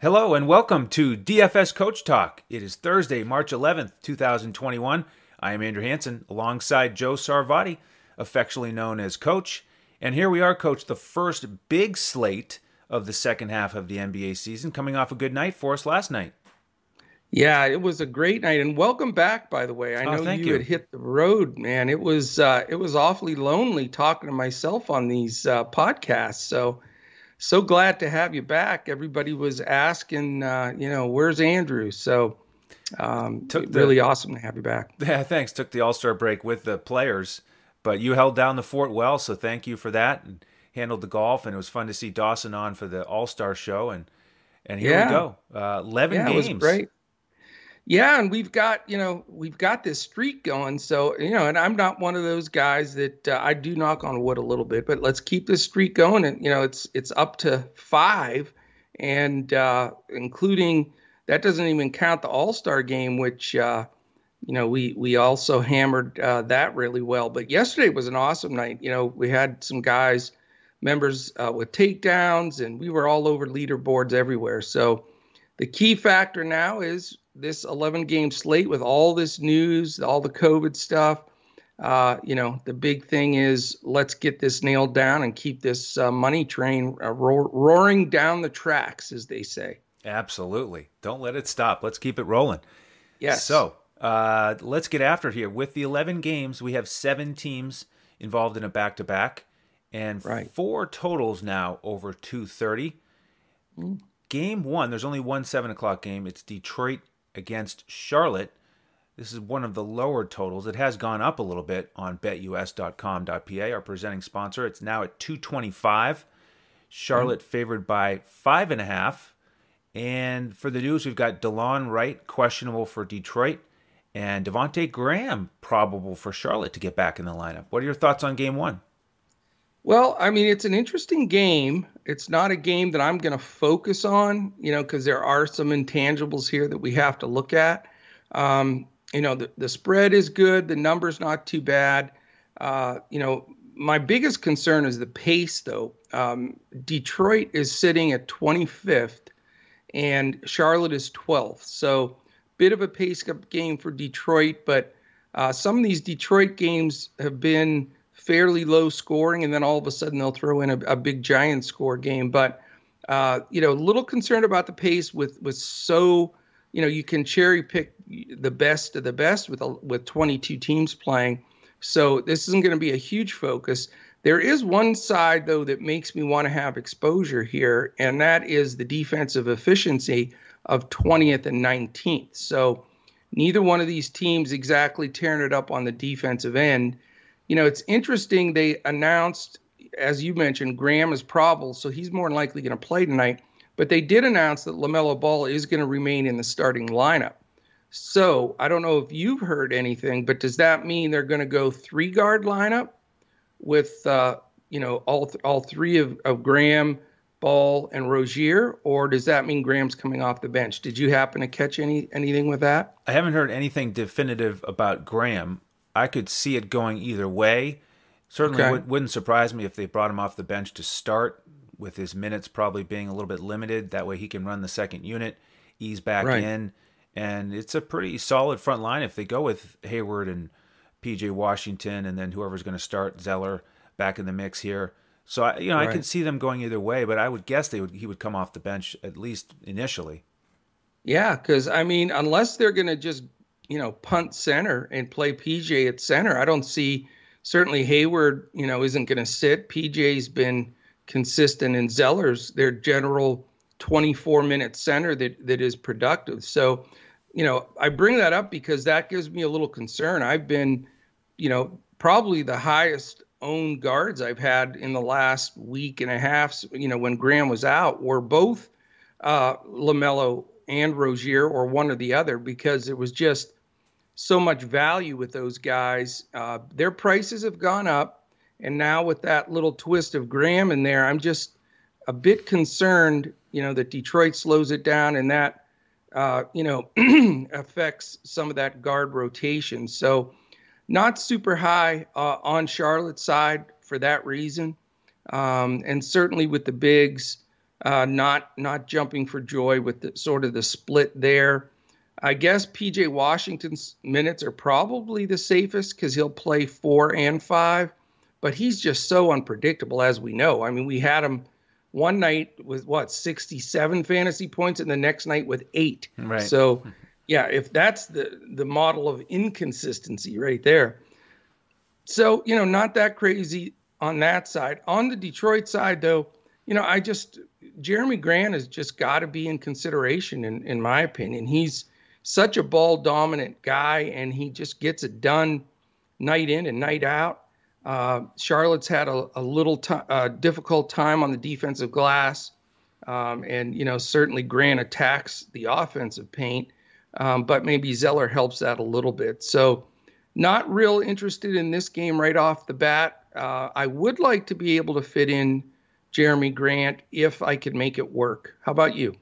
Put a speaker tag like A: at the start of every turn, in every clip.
A: Hello and welcome to DFS Coach Talk. It is Thursday, March 11th, 2021. I am Andrew Hanson alongside Joe Sarvati, affectionately known as Coach. And here we are, Coach, the first big slate of the second half of the NBA season, coming off a good night for us last night.
B: Yeah, it was a great night, and welcome back. By the way, I
A: Oh,
B: know you,
A: you.
B: had hit the road, man. It was uh, it was awfully lonely talking to myself on these uh, podcasts. So, so glad to have you back. Everybody was asking, uh, you know, where's Andrew? So, um,
A: Took the-
B: really awesome to have you back.
A: Yeah, thanks. Took the All Star break with the players, but you held down the fort well, so thank you for that. And handled the golf, and it was fun to see Dawson on for the All Star show. And and here
B: Yeah.
A: we go, uh, eleven
B: yeah,
A: games.
B: it was great. Yeah, and we've got you know we've got this streak going. So you know, and I'm not one of those guys that uh, I do knock on wood a little bit, but let's keep this streak going. And you know, it's it's up to five, and uh, including that doesn't even count the All Star game, which uh, you know we we also hammered uh, that really well. But yesterday was an awesome night. You know, we had some guys, members uh, with takedowns, and we were all over leaderboards everywhere. So the key factor now is this 11 game slate with all this news, all the COVID stuff. Uh, you know, the big thing is let's get this nailed down and keep this uh, money train uh, roar, roaring down the tracks, as they say.
A: Absolutely. Don't let it stop. Let's keep it rolling.
B: Yes.
A: So uh, let's get after it here. With the 11 games, we have seven teams involved in a back to back and
B: Right.
A: four totals now over 230. Game one, there's only one 7 o'clock game. It's Detroit against Charlotte. This is one of the lower totals. It has gone up a little bit on betus.com.pa, our presenting sponsor. It's now at 225. Charlotte favored by five and a half. And for the news, we've got Delon Wright questionable for Detroit and Devontae Graham probable for Charlotte to get back in the lineup. What are your thoughts on game one?
B: Well, I mean, it's an interesting game. It's not a game that I'm going to focus on, you know, because there are some intangibles here that we have to look at. Um, you know, the, the spread is good, the number's not too bad. Uh, you know, my biggest concern is the pace, though. Um, Detroit is sitting at 25th, and Charlotte is 12th. So, bit of a pace up game for Detroit, but uh, some of these Detroit games have been fairly low scoring, and then all of a sudden they'll throw in a, a big giant score game. But uh, you know, a little concerned about the pace with with so you know you can cherry pick the best of the best with a, with 22 teams playing. So this isn't going to be a huge focus. There is one side though that makes me want to have exposure here, and that is the defensive efficiency of 20th and 19th. So neither one of these teams exactly tearing it up on the defensive end. You know, it's interesting. They announced, as you mentioned, Graham is probable, so he's more than likely going to play tonight. But they did announce that LaMelo Ball is going to remain in the starting lineup. So I don't know if you've heard anything, but does that mean they're going to go three guard lineup with, uh, you know, all th- all three of, of Graham, Ball, and Rozier, or does that mean Graham's coming off the bench? Did you happen to catch any anything with that?
A: I haven't heard anything definitive about Graham. I could see it going either way. Certainly
B: Okay.
A: would, wouldn't surprise me if they brought him off the bench to start, with his minutes probably being a little bit limited. That way he can run the second unit, ease back
B: Right.
A: in. And it's a pretty solid front line if they go with Hayward and PJ Washington and then whoever's going to start, Zeller, back in the mix here. So, I, you know, I can see them going either way, but I would guess they would he would come off the bench at least initially.
B: Yeah, because I mean, unless they're going to just you know punt center and play PJ at center, I don't see. Certainly, Hayward, you know, isn't going to sit. PJ's been consistent, and Zeller's their general 24 minute center that that is productive. So, you know, I bring that up because that gives me a little concern. I've been, you know, probably the highest owned guards I've had in the last week and a half. You know, when Graham was out, were both uh, LaMelo and Rozier, or one or the other, because it was just so much value with those guys. Uh, their prices have gone up, and now with that little twist of Graham in there, I'm just a bit concerned. You know that Detroit slows it down, and that uh, you know affects some of that guard rotation. So, not super high uh, on Charlotte's side for that reason, um, and certainly with the bigs uh, not not jumping for joy with the, sort of the split there. I guess PJ Washington's minutes are probably the safest because he'll play four and five, but he's just so unpredictable as we know. I mean, we had him one night with what 67 fantasy points, and the next night with eight.
A: Right.
B: So, yeah, if that's the the model of inconsistency right there. So you know, not that crazy on that side. On the Detroit side, though, you know, I just Jerami Grant has just got to be in consideration, in in my opinion. He's such a ball dominant guy, and he just gets it done night in and night out. Uh, Charlotte's had a, a little t- uh, difficult time on the defensive glass, um, and you know certainly Grant attacks the offensive paint, um, but maybe Zeller helps that a little bit. So, not real interested in this game right off the bat. Uh, I would like to be able to fit in Jerami Grant if I could make it work. How about you?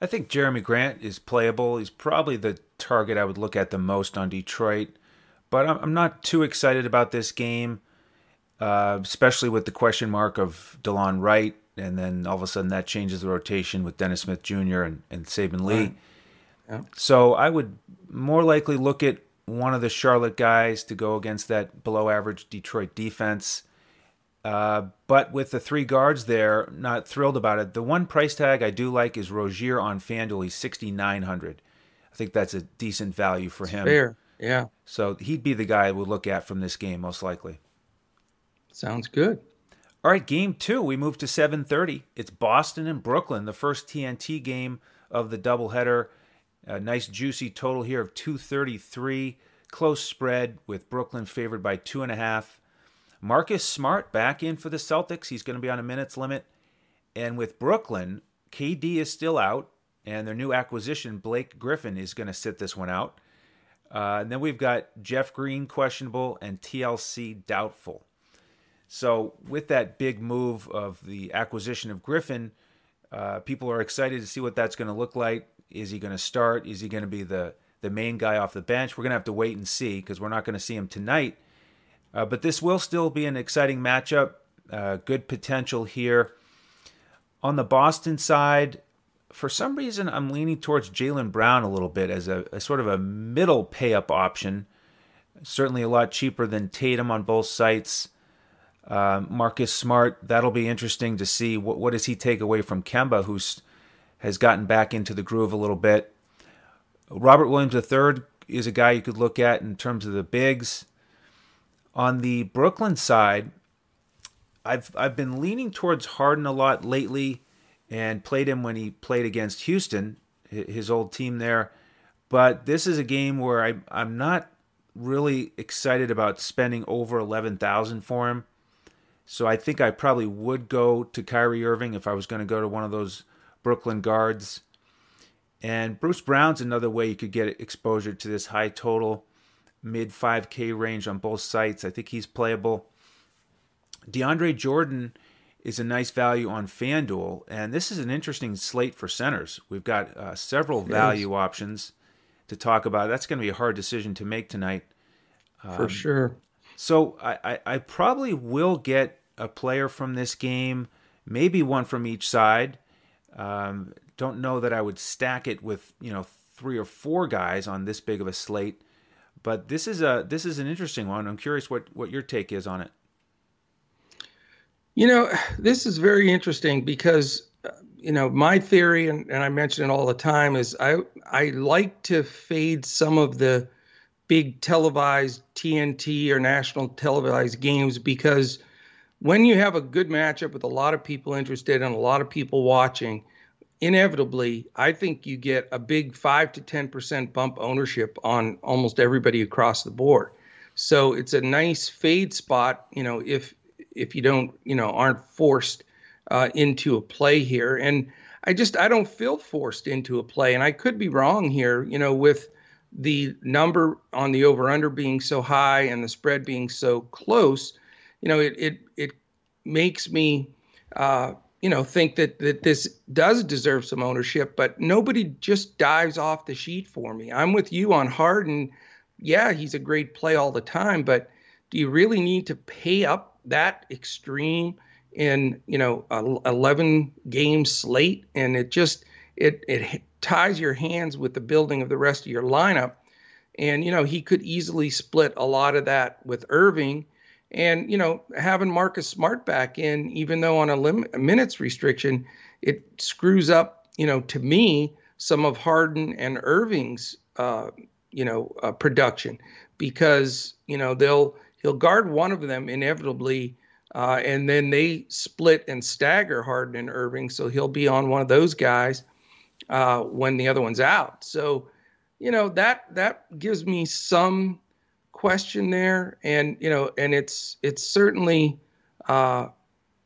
A: I think Jerami Grant is playable. He's probably the target I would look at the most on Detroit, but I'm not too excited about this game, uh, especially with the question mark of Delon Wright, and then all of a sudden that changes the rotation with Dennis Smith Jr. and, and Saben Lee. Right. Yeah. So I would more likely look at one of the Charlotte guys to go against that below average Detroit defense. Uh, but with the three guards there, not thrilled about it. The one price tag I do like is Rozier on FanDuel. He's sixty nine hundred. I think that's a decent value for him.
B: Fair, yeah.
A: So he'd be the guy I would look at from this game most likely.
B: Sounds good.
A: All right, game two. We move to seven thirty. It's Boston and Brooklyn, the first TNT game of the doubleheader. A nice juicy total here of two thirty three. Close spread with Brooklyn favored by two and a half. Marcus Smart back in for the Celtics. He's going to be on a minutes limit. And with Brooklyn, KD is still out, and their new acquisition, Blake Griffin, is going to sit this one out. Uh, and then we've got Jeff Green questionable and TLC doubtful. So with that big move of the acquisition of Griffin, uh, people are excited to see what that's going to look like. Is he going to start? Is he going to be the the main guy off the bench? We're going to have to wait and see because we're not going to see him tonight uh, but this will still be an exciting matchup. Uh, good potential here. On the Boston side, for some reason, I'm leaning towards Jaylen Brown a little bit as a, a, sort of a middle pay up option. Certainly a lot cheaper than Tatum on both sites. Uh, Marcus Smart, that'll be interesting to see. What, what does he take away from Kemba, who's has gotten back into the groove a little bit? Robert Williams III is a guy you could look at in terms of the bigs. On the Brooklyn side, I've I've been leaning towards Harden a lot lately, and played him when he played against Houston, his old team there. But this is a game where I I'm not really excited about spending over eleven thousand for him. So I think I probably would go to Kyrie Irving if I was going to go to one of those Brooklyn guards. And Bruce Brown's another way you could get exposure to this high total mid 5K range on both sites. I think he's playable. DeAndre Jordan is a nice value on FanDuel, and this is an interesting slate for centers. We've got uh, several value options to talk about. That's going to be a hard decision to make tonight.
B: Um, for sure.
A: So I, I, I probably will get a player from this game, maybe one from each side. Um, don't know that I would stack it with you know three or four guys on this big of a slate. But this is a this is an interesting one. I'm curious what what your take is on it.
B: You know, this is very interesting because uh, you know my theory, and, and I mention it all the time, is I I like to fade some of the big televised TNT or national televised games because when you have a good matchup with a lot of people interested and a lot of people watching, inevitably, I think you get a big five to ten percent bump ownership on almost everybody across the board. So it's a nice fade spot, you know, if if you don't, you know, aren't forced uh, into a play here. And I just I don't feel forced into a play, and I could be wrong here, you know, with the number on the over under being so high and the spread being so close. You know, it it it makes me uh, you know, think that that this does deserve some ownership, but nobody just dives off the sheet for me. I'm with you on Harden. Yeah, he's a great play all the time, but do you really need to pay up that extreme in you know a 11 game slate, and it just it it ties your hands with the building of the rest of your lineup. And you know he could easily split a lot of that with Irving, and you know having Marcus Smart back in, even though on a, minutes restriction, it screws up you know to me some of Harden and Irving's uh, you know uh, production because you know they'll he'll guard one of them inevitably uh, and then they split and stagger Harden and Irving, so he'll be on one of those guys uh, when the other one's out. So, you know that that gives me some question there, and you know, and it's it's certainly uh,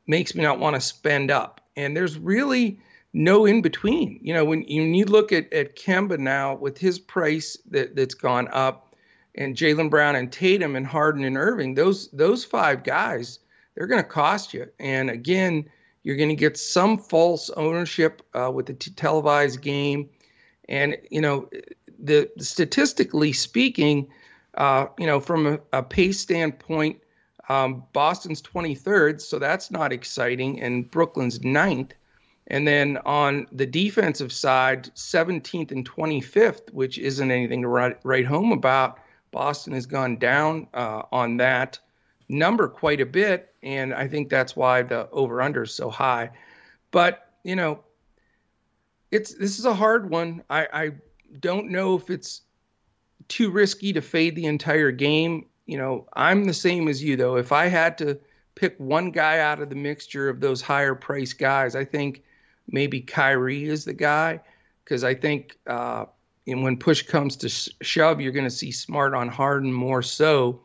B: makes me not want to spend up. And there's really no in between. You know, when, when you look at at Kemba now with his price that that's gone up, and Jaylen Brown and Tatum and Harden and Irving, those those five guys they're going to cost you. And again, you're going to get some false ownership uh, with the t- televised game. And, you know, the, statistically speaking, uh, you know, from a, a pace standpoint, um, Boston's 23rd, so that's not exciting, and Brooklyn's ninth. And then on the defensive side, 17th and 25th, which isn't anything to write, write home about. Boston has gone down uh, on that number quite a bit, and I think that's why the over under is so high. But you know, it's this is a hard one. I, I don't know if it's too risky to fade the entire game. You know, I'm the same as you though. If I had to pick one guy out of the mixture of those higher price guys, I think maybe Kyrie is the guy because I think uh, and when push comes to shove, you're going to see Smart on Harden more so.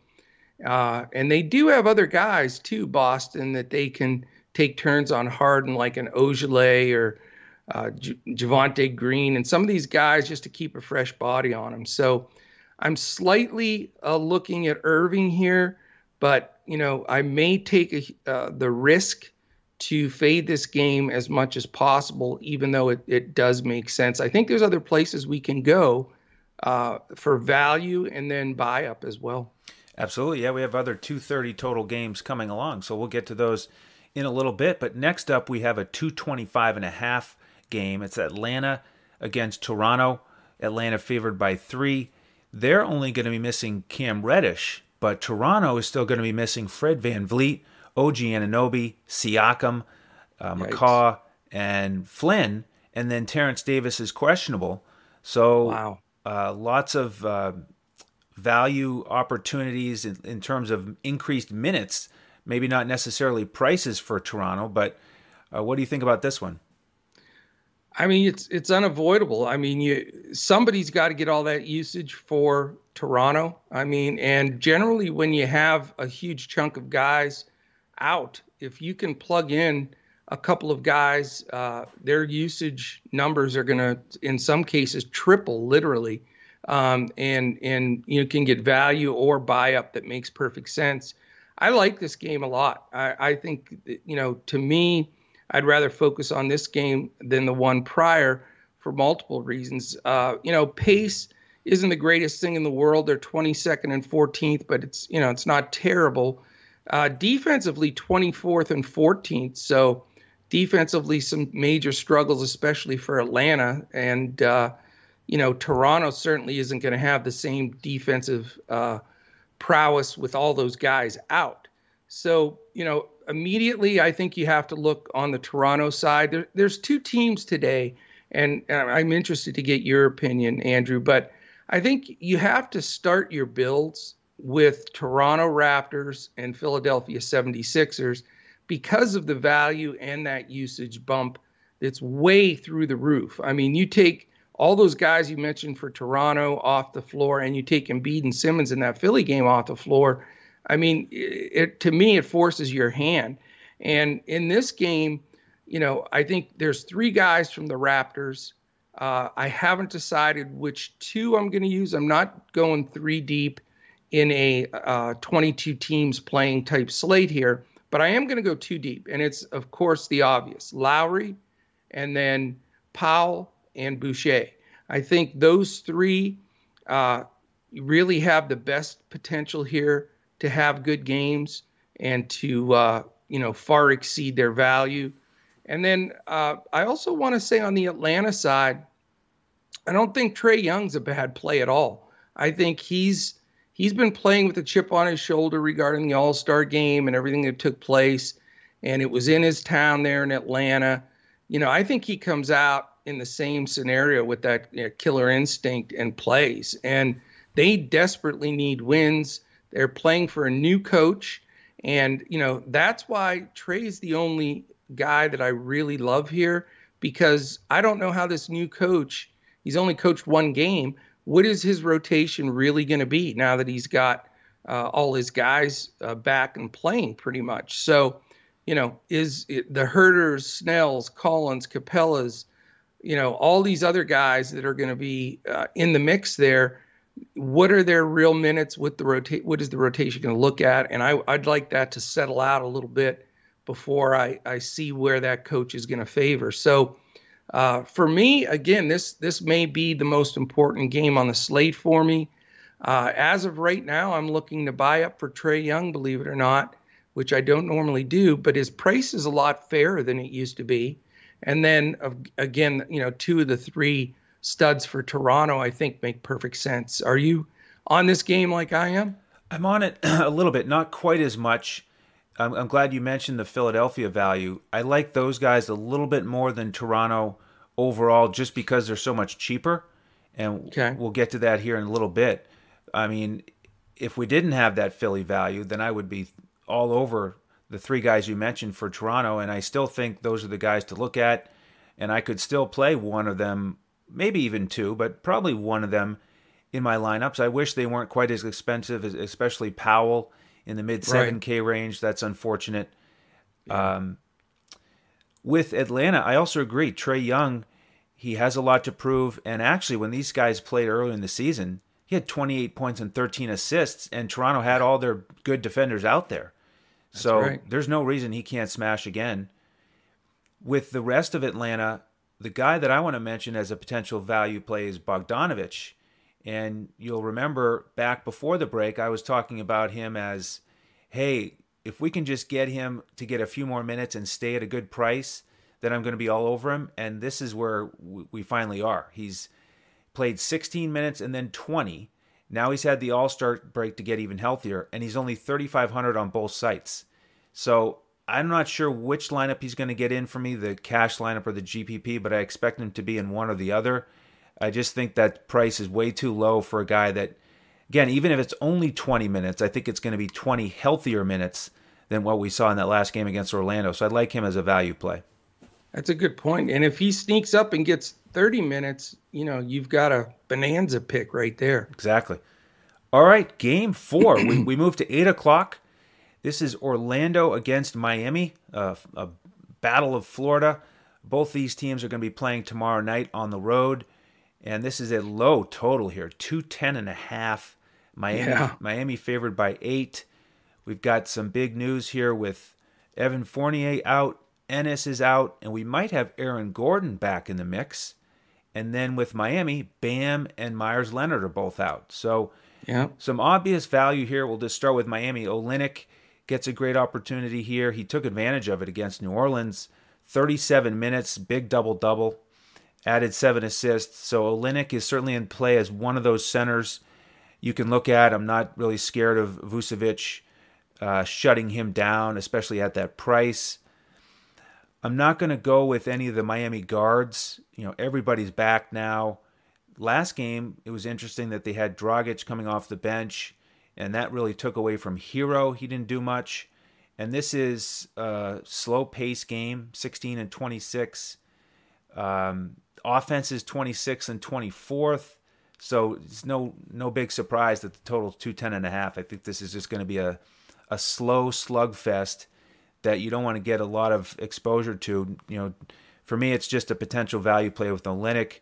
B: Uh, and they do have other guys too, Boston, that they can take turns on Harden, like an Ojeleye or uh, J- Javonte Green, and some of these guys just to keep a fresh body on them. So I'm slightly uh, looking at Irving here, but you know I may take a, uh, the risk to fade this game as much as possible, even though it, it does make sense. I think there's other places we can go uh, for value and then buy up as well.
A: Absolutely. Yeah, we have other 230 total games coming along, so we'll get to those in a little bit. But next up, we have a 225 and a half game. It's Atlanta against Toronto. Atlanta favored by three. They're only going to be missing Cam Reddish, but Toronto is still going to be missing Fred Van VanVleet, OG Anunoby, Siakam, uh, McCaw, and Flynn. And then Terrence Davis is questionable. So wow. uh, lots of uh, value opportunities in, in terms of increased minutes, maybe not necessarily prices for Toronto, but uh, what do you think about this one?
B: I mean, it's it's unavoidable. I mean, you somebody's got to get all that usage for Toronto. I mean, and generally when you have a huge chunk of guys out, if you can plug in a couple of guys, uh, their usage numbers are going to, in some cases, triple literally um, and and you can get value or buy up that makes perfect sense. I like this game a lot. I, I think you know to me, I'd rather focus on this game than the one prior for multiple reasons. Uh, you know, pace isn't the greatest thing in the world. They're 22nd and 14th, but it's you know it's not terrible. Uh, defensively, 24th and 14th. So defensively, some major struggles, especially for Atlanta and. Uh, you know, Toronto certainly isn't going to have the same defensive uh, prowess with all those guys out. So, you know, immediately I think you have to look on the Toronto side. There, there's two teams today, and, and I'm interested to get your opinion, Andrew, but I think you have to start your builds with Toronto Raptors and Philadelphia 76ers because of the value and that usage bump that's way through the roof. I mean, you take all those guys you mentioned for Toronto off the floor, and you take Embiid and Simmons in that Philly game off the floor. I mean, it, to me, it forces your hand. And in this game, you know, I think there's three guys from the Raptors. Uh, I haven't decided which two I'm going to use. I'm not going three deep in a uh, 22 teams playing type slate here, but I am going to go two deep. And it's, of course, the obvious Lowry and then Powell and Boucher. I think those three uh, really have the best potential here to have good games and to uh, you know, far exceed their value. And then uh, I also want to say on the Atlanta side, I don't think Trae Young's a bad play at all. I think he's he's been playing with a chip on his shoulder regarding the All Star game and everything that took place, and it was in his town there in Atlanta. You know, I think he comes out in the same scenario with that you know, killer instinct and plays. And they desperately need wins. They're playing for a new coach. And, you know, that's why Trae's the only guy that I really love here because I don't know how this new coach, he's only coached one game. What is his rotation really going to be now that he's got uh, all his guys uh, back and playing pretty much? So, you know, is it, the Huerters, Snells, Collins, Capelas, you know, all these other guys that are going to be uh, in the mix there. What are their real minutes? What the rotate? What is the rotation going to look at? And I, I'd like that to settle out a little bit before I, I see where that coach is going to favor. So uh, for me, again, this this may be the most important game on the slate for me. Uh, as of right now, I'm looking to buy up for Trae Young, believe it or not, which I don't normally do, but his price is a lot fairer than it used to be. And then again, you know, two of the three studs for Toronto, I think, make perfect sense. Are you on this game like I am?
A: I'm on it a little bit, not quite as much. I'm, I'm glad you mentioned the Philadelphia value. I like those guys a little bit more than Toronto overall, just because they're so much cheaper. And okay. we'll get to that here in a little bit. I mean, if we didn't have that Philly value, then I would be all over the three guys you mentioned for Toronto, and I still think those are the guys to look at. And I could still play one of them, maybe even two, but probably one of them in my lineups. I wish they weren't quite as expensive, especially Powell in the mid 7K right. range. That's unfortunate. Yeah. Um, with Atlanta, I also agree. Trae Young, he has a lot to prove. And actually, when these guys played earlier in the season, he had 28 points and 13 assists, and Toronto had all their good defenders out there so right. there's no reason he can't smash again. With the rest of Atlanta, the guy that I want to mention as a potential value play is Bogdanovic. And you'll remember back before the break, I was talking about him as, hey, if we can just get him to get a few more minutes and stay at a good price, then I'm going to be all over him. And this is where we finally are. He's played 16 minutes and then 20 now he's had the All Star break to get even healthier, and he's only 3,500 on both sites. So I'm not sure which lineup he's going to get in for me, the cash lineup or the GPP, but I expect him to be in one or the other. I just think that price is way too low for a guy that, again, even if it's only 20 minutes, I think it's going to be 20 healthier minutes than what we saw in that last game against Orlando. So I'd like him as a value play.
B: That's a good point. And if he sneaks up and gets 30 minutes, you know, you've got a bonanza pick right there.
A: Exactly. All right, game four. we, we move to 8 o'clock. This is Orlando against Miami, uh, a battle of Florida. Both these teams are going to be playing tomorrow night on the road. And this is a low total here 210 and a half. Miami, yeah. Miami favored by eight. We've got some big news here with Evan Fournier out, Ennis is out, and we might have Aaron Gordon back in the mix. And then with Miami, Bam and Meyers Leonard are both out. So yeah. some obvious value here. We'll just start with Miami. Olynyk gets a great opportunity here. He took advantage of it against New Orleans. 37 minutes, big double double, added seven assists. So Olynyk is certainly in play as one of those centers you can look at. I'm not really scared of Vucevic uh, shutting him down, especially at that price. I'm not going to go with any of the Miami guards. You know, everybody's back now. Last game, it was interesting that they had Dragic coming off the bench, and that really took away from Herro. He didn't do much. And this is a slow pace game, 16 and 26. Um, offense is 26 and 24th. So it's no no big surprise that the total is 210 and a half. I think this is just going to be a a slow slugfest that you don't want to get a lot of exposure to. You know, for me, it's just a potential value play with Olynyk.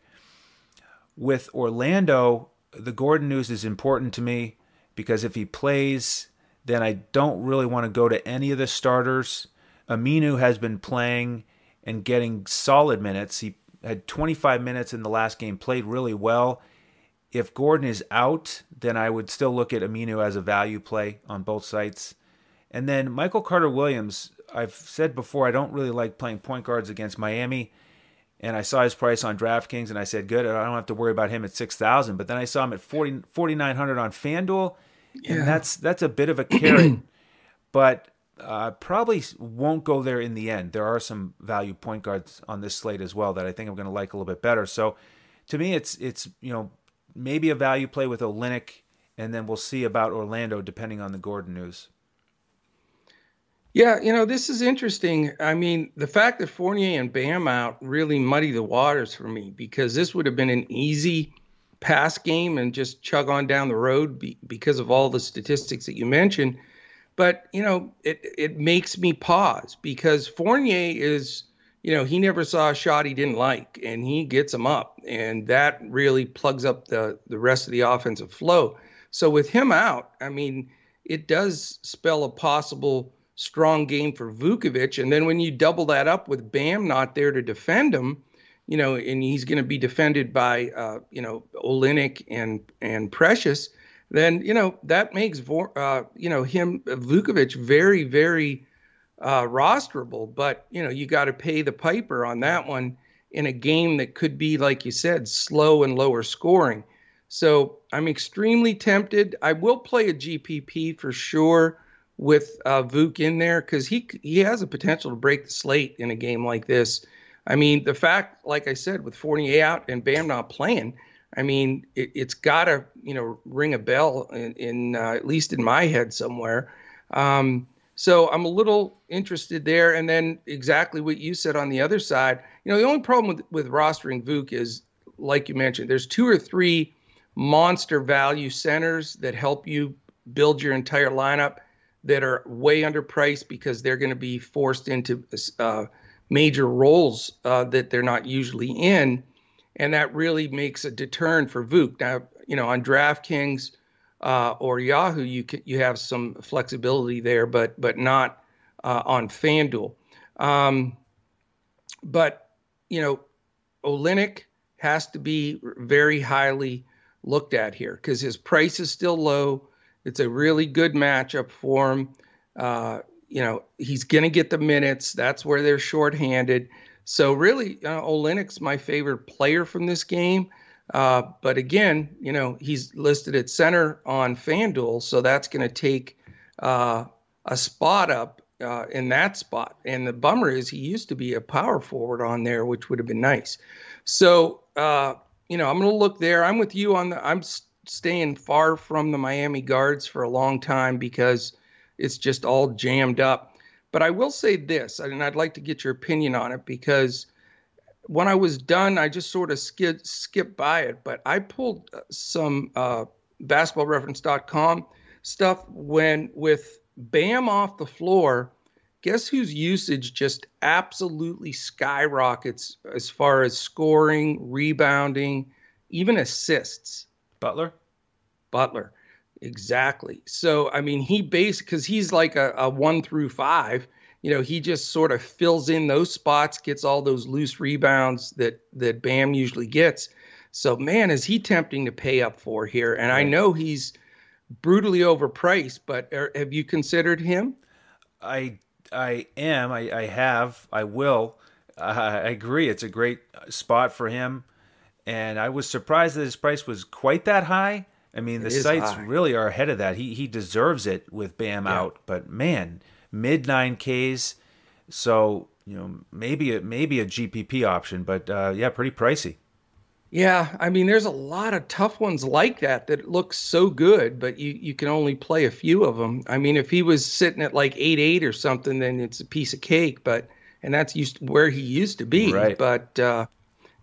A: With Orlando, the Gordon news is important to me because if he plays, then I don't really want to go to any of the starters. Aminu has been playing and getting solid minutes. He had 25 minutes in the last game, played really well. If Gordon is out, then I would still look at Aminu as a value play on both sites. And then Michael Carter Williams, I've said before I don't really like playing point guards against Miami, and I saw his price on DraftKings, and I said, good, I don't have to worry about him at six thousand. But then I saw him at 40, 4,900 on FanDuel, yeah. and that's that's a bit of a carrot, but uh, probably won't go there in the end. There are some value point guards on this slate as well that I think I'm going to like a little bit better. So, to me, it's it's you know maybe a value play with Olynyk, and then we'll see about Orlando depending on the Gordon news.
B: Yeah, you know, this is interesting. I mean, the fact that Fournier and Bam out really muddy the waters for me because this would have been an easy pass game and just chug on down the road be, because of all the statistics that you mentioned. But, you know, it, it makes me pause because Fournier is, you know, he never saw a shot he didn't like and he gets them up. And that really plugs up the, the rest of the offensive flow. So with him out, I mean, it does spell a possible strong game for Vukovic. And then when you double that up with Bam not there to defend him, you know, and he's going to be defended by, uh, you know, Olynyk and and Precious, then you know that makes uh, you know him Vukovic very very uh, rosterable. But you know you got to pay the piper on that one in a game that could be, like you said, slow and lower scoring. So I'm extremely tempted. I will play a GPP for sure with uh, Vuk in there because he he has a potential to break the slate in a game like this. I mean, the fact, like I said, with Fournier out and Bam not playing, I mean, it, has got to you know ring a bell in, in uh, at least in my head somewhere. Um, so I'm a little interested there. And then exactly what you said on the other side. You know, the only problem with with rostering Vuk is, like you mentioned, there's two or three monster value centers that help you build your entire lineup that are way underpriced because they're going to be forced into uh, major roles uh, that they're not usually in, and that really makes a deterrent for Vuk. Now, you know, on DraftKings uh, or Yahoo, you can, you have some flexibility there, but but not uh, on FanDuel. Um, but you know, Olynyk has to be very highly looked at here because his price is still low. It's a really good matchup for him. Uh, you know, he's going to get the minutes. That's where they're shorthanded. So really, uh, Olynyk's my favorite player from this game. Uh, but again, you know, he's listed at center on FanDuel, so that's going to take uh, a spot up uh, in that spot. And the bummer is he used to be a power forward on there, which would have been nice. So, uh, you know, I'm going to look there. I'm with you on the. I'm staying far from the Miami guards for a long time because it's just all jammed up. But I will say this, and I'd like to get your opinion on it because when I was done, I just sort of skid, skipped by it. But I pulled uh, some uh, basketballreference.com stuff when with Bam off the floor. Guess whose usage just absolutely skyrockets as far as scoring, rebounding, even assists?
A: Butler?
B: Butler. Exactly. So, I mean, he based because he's like a, a one through five. You know, he just sort of fills in those spots, gets all those loose rebounds that that Bam usually gets. So, man, is he tempting to pay up for here? And I know he's brutally overpriced, but are, have you considered him?
A: I I am. I, I have. I will. Uh, I agree. It's a great spot for him and I was surprised that his price was quite that high. I mean, the sites high. really are ahead of that. He he deserves it with Bam yeah. out, but man, mid nine Ks. So you know, maybe a, maybe a GPP option, but uh, yeah, pretty pricey.
B: Yeah, I mean, there's a lot of tough ones like that that look so good, but you you can only play a few of them. I mean, if he was sitting at like eight eight or something, then it's a piece of cake. But and that's used where he used to be.
A: Right.
B: But uh,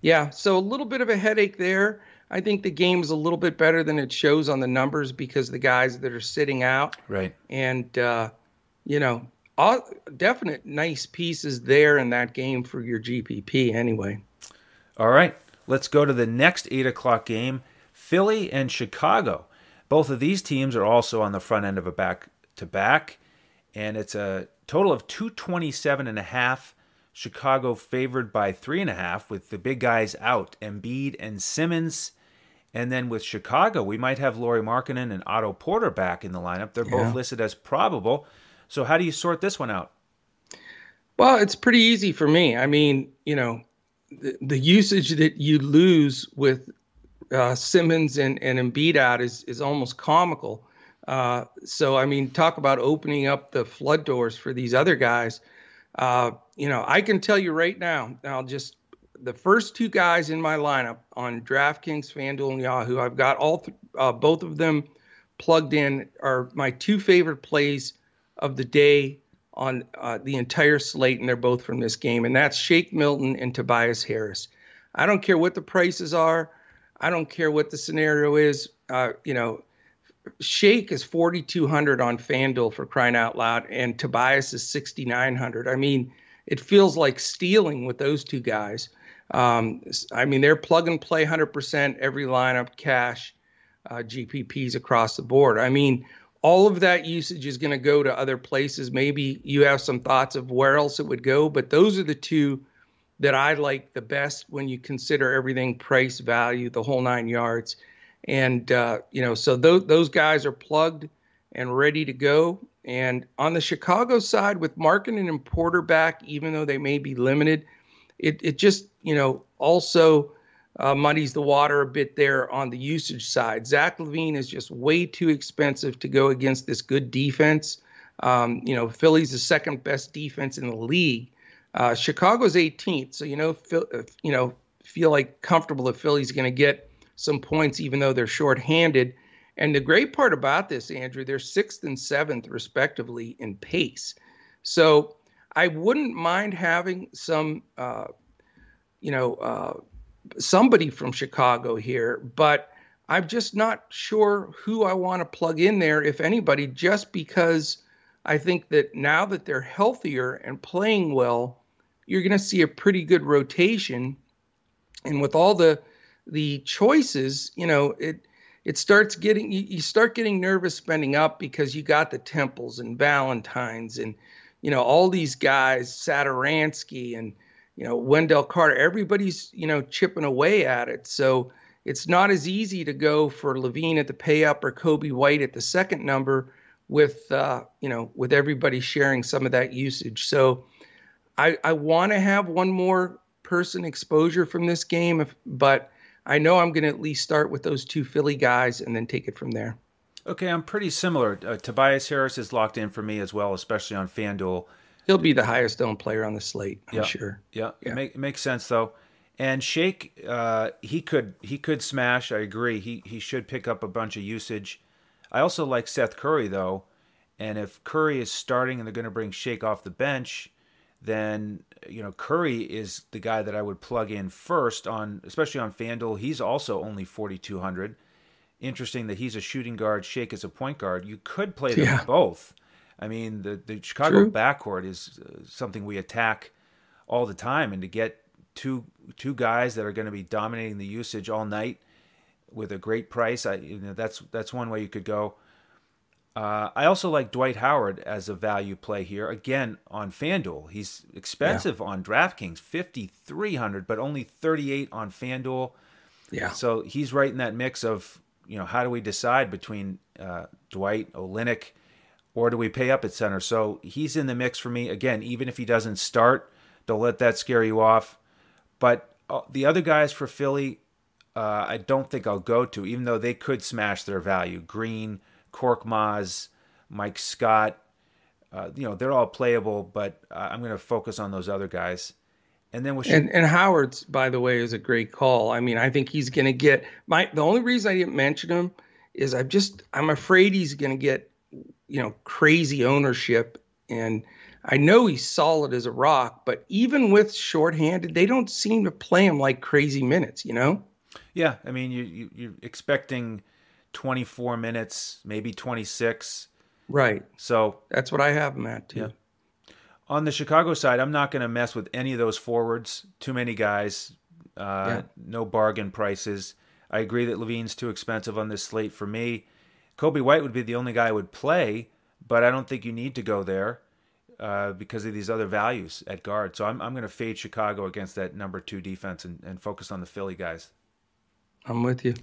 B: yeah, so a little bit of a headache there. I think the game is a little bit better than it shows on the numbers because the guys that are sitting out.
A: Right.
B: And, uh, you know, all, definite nice pieces there in that game for your GPP anyway.
A: All right. Let's go to the next 8 o'clock game Philly and Chicago. Both of these teams are also on the front end of a back to back, and it's a total of 227 and a half Chicago favored by three and a half with the big guys out, Embiid and Simmons. And then with Chicago, we might have Lauri Markkanen and Otto Porter back in the lineup. They're both yeah. listed as probable. So how do you sort this one out?
B: Well, it's pretty easy for me. I mean, you know, the, the usage that you lose with uh, Simmons and, and Embiid out is, is almost comical. Uh, so, I mean, talk about opening up the flood doors for these other guys. Uh, you know, I can tell you right now, I'll just the first two guys in my lineup on DraftKings, FanDuel, and Yahoo, I've got all th- uh, both of them plugged in, are my two favorite plays of the day on uh, the entire slate, and they're both from this game, and that's Shake Milton and Tobias Harris. I don't care what the prices are. I don't care what the scenario is. Uh, you know, Shake is 4,200 on FanDuel for crying out loud, and Tobias is 6,900. I mean, it feels like stealing with those two guys. Um, I mean, they're plug and play 100% every lineup, cash, uh, GPPs across the board. I mean, all of that usage is going to go to other places. Maybe you have some thoughts of where else it would go, but those are the two that I like the best when you consider everything price, value, the whole nine yards. And, uh, you know, so those, those guys are plugged and ready to go. And on the Chicago side, with Markkanen and Porter back, even though they may be limited, it, it just, you know, also uh, muddies the water a bit there on the usage side. Zach LaVine is just way too expensive to go against this good defense. Um, you know, Philly's the second best defense in the league. Uh, Chicago's 18th, so you know, feel, you know, feel like comfortable that Philly's going to get some points, even though they're shorthanded. And the great part about this, Andrew, they're sixth and seventh, respectively, in pace. So I wouldn't mind having some, uh, you know, uh, somebody from Chicago here, but I'm just not sure who I want to plug in there, if anybody, just because I think that now that they're healthier and playing well, you're going to see a pretty good rotation. And with all the the choices, you know, it it starts getting you, you start getting nervous spending up because you got the Temples and Valentines and you know all these guys, Satoransky and you know Wendell Carter. Everybody's you know chipping away at it, so it's not as easy to go for LaVine at the pay up or Coby White at the second number with uh, you know with everybody sharing some of that usage. So I I want to have one more person exposure from this game, if, but I know I'm going to at least start with those two Philly guys and then take it from there.
A: Okay, I'm pretty similar. Uh, Tobias Harris is locked in for me as well, especially on FanDuel.
B: He'll be the highest owned player on the slate, I'm
A: yeah.
B: sure.
A: Yeah, yeah. It, make, it makes sense though. And Shake, uh, he could he could smash. I agree. He he should pick up a bunch of usage. I also like Seth Curry though, and if Curry is starting and they're going to bring Shake off the bench, then you know Curry is the guy that I would plug in first on, especially on FanDuel. He's also only forty two hundred. Interesting that he's a shooting guard, Shake is a point guard. You could play them yeah. both. I mean, the the Chicago True. backcourt is uh, something we attack all the time, and to get two two guys that are going to be dominating the usage all night with a great price, I you know that's that's one way you could go. Uh, I also like Dwight Howard as a value play here. Again, on FanDuel, he's expensive yeah. on DraftKings, fifty three hundred, but only thirty eight on FanDuel.
B: Yeah.
A: So he's right in that mix of you know how do we decide between uh, Dwight Olynyk or do we pay up at center? So he's in the mix for me. Again, even if he doesn't start, don't let that scare you off. But uh, the other guys for Philly, uh, I don't think I'll go to, even though they could smash their value. Green. Korkmaz, Mike Scott. Uh, you know, they're all playable, but uh, I'm going to focus on those other guys. And then we'll
B: and, and Howard's, by the way, is a great call. I mean, I think he's going to get my. The only reason I didn't mention him is I'm just I'm afraid he's going to get you know crazy ownership, and I know he's solid as a rock, but even with shorthanded, they don't seem to play him like crazy minutes. You know?
A: Yeah, I mean, you, you you're expecting 24 minutes, maybe 26.
B: Right.
A: So
B: that's what I have him at too. Yeah.
A: On the Chicago side, I'm not going to mess with any of those forwards. Too many guys, uh, yeah. no bargain prices. I agree that LaVine's too expensive on this slate for me. Coby White would be the only guy I would play, but I don't think you need to go there uh, because of these other values at guard. So I'm, I'm going to fade Chicago against that number two defense and, and focus on the Philly guys.
B: I'm with you.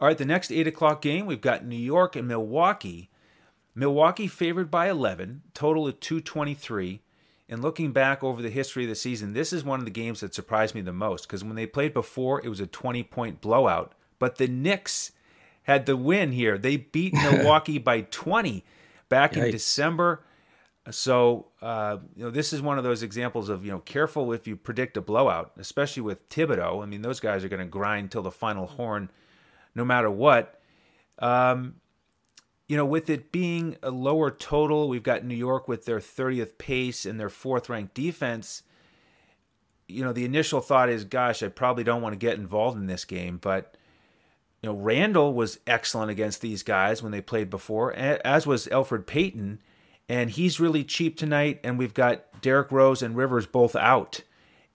A: All right, the next 8 o'clock game, we've got New York and Milwaukee. Milwaukee favored by 11, total of 223. And looking back over the history of the season, this is one of the games that surprised me the most because when they played before, it was a 20 point blowout. But the Knicks had the win here. They beat Milwaukee by 20 back in December. So, uh, you know, this is one of those examples of, you know, careful if you predict a blowout, especially with Thibodeau. I mean, those guys are going to grind till the final horn no matter what. Um, you know, with it being a lower total, we've got New York with their 30th pace and their fourth ranked defense. You know, the initial thought is, gosh, I probably don't want to get involved in this game. But, you know, Randle was excellent against these guys when they played before, as was Elfrid Payton. And he's really cheap tonight. And we've got Derrick Rose and Rivers both out.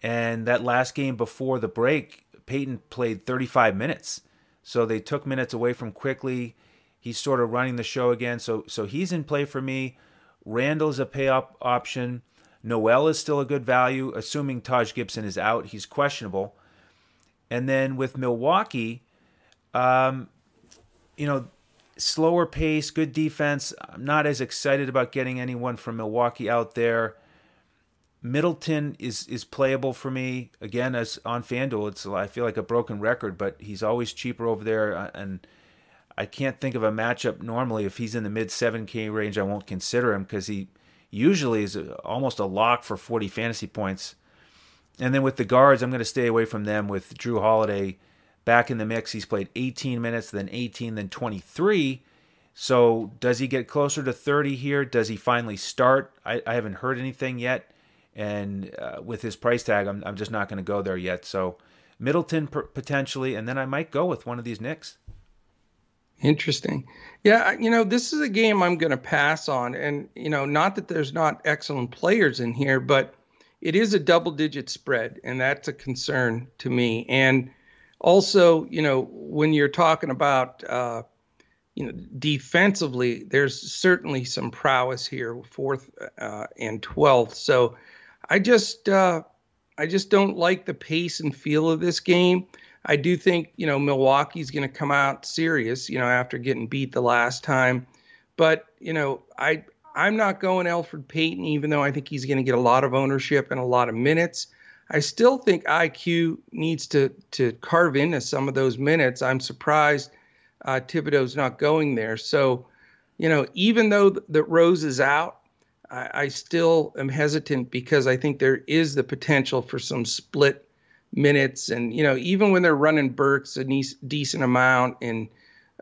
A: And that last game before the break, Payton played 35 minutes. So they took minutes away from quickly. He's sort of running the show again. So so he's in play for me. Randle's a pay up option. Noel is still a good value, assuming Taj Gibson is out. He's questionable. And then with Milwaukee, um, you know, slower pace, good defense. I'm not as excited about getting anyone from Milwaukee out there. Middleton is is playable for me again as on FanDuel. It's I feel like a broken record, but he's always cheaper over there, uh, and I can't think of a matchup normally if he's in the mid 7K range. I won't consider him because he usually is almost a lock for 40 fantasy points. And then with the guards, I'm going to stay away from them with Jrue Holiday back in the mix. He's played 18 minutes, then 18, then 23. So does he get closer to 30 here? Does he finally start? I, I haven't heard anything yet. And uh, with his price tag, I'm, I'm just not going to go there yet. So Middleton potentially, and then I might go with one of these Knicks.
B: Interesting. Yeah, you know, this is a game I'm going to pass on. And, you know, not that there's not excellent players in here, but it is a double digit spread. And that's a concern to me. And also, you know, when you're talking about, uh, you know, defensively, there's certainly some prowess here, fourth uh, and 12th. So I just, uh, I just don't like the pace and feel of this game. I do think, you know, Milwaukee's going to come out serious, you know, after getting beat the last time. But, you know, I I'm not going Elfrid Payton, even though I think he's going to get a lot of ownership and a lot of minutes. I still think IQ needs to to carve into some of those minutes. I'm surprised uh, Thibodeau's not going there. So, you know, even though the Rose is out, I, I still am hesitant because I think there is the potential for some split minutes. And, you know, even when they're running Burks a nice, decent amount and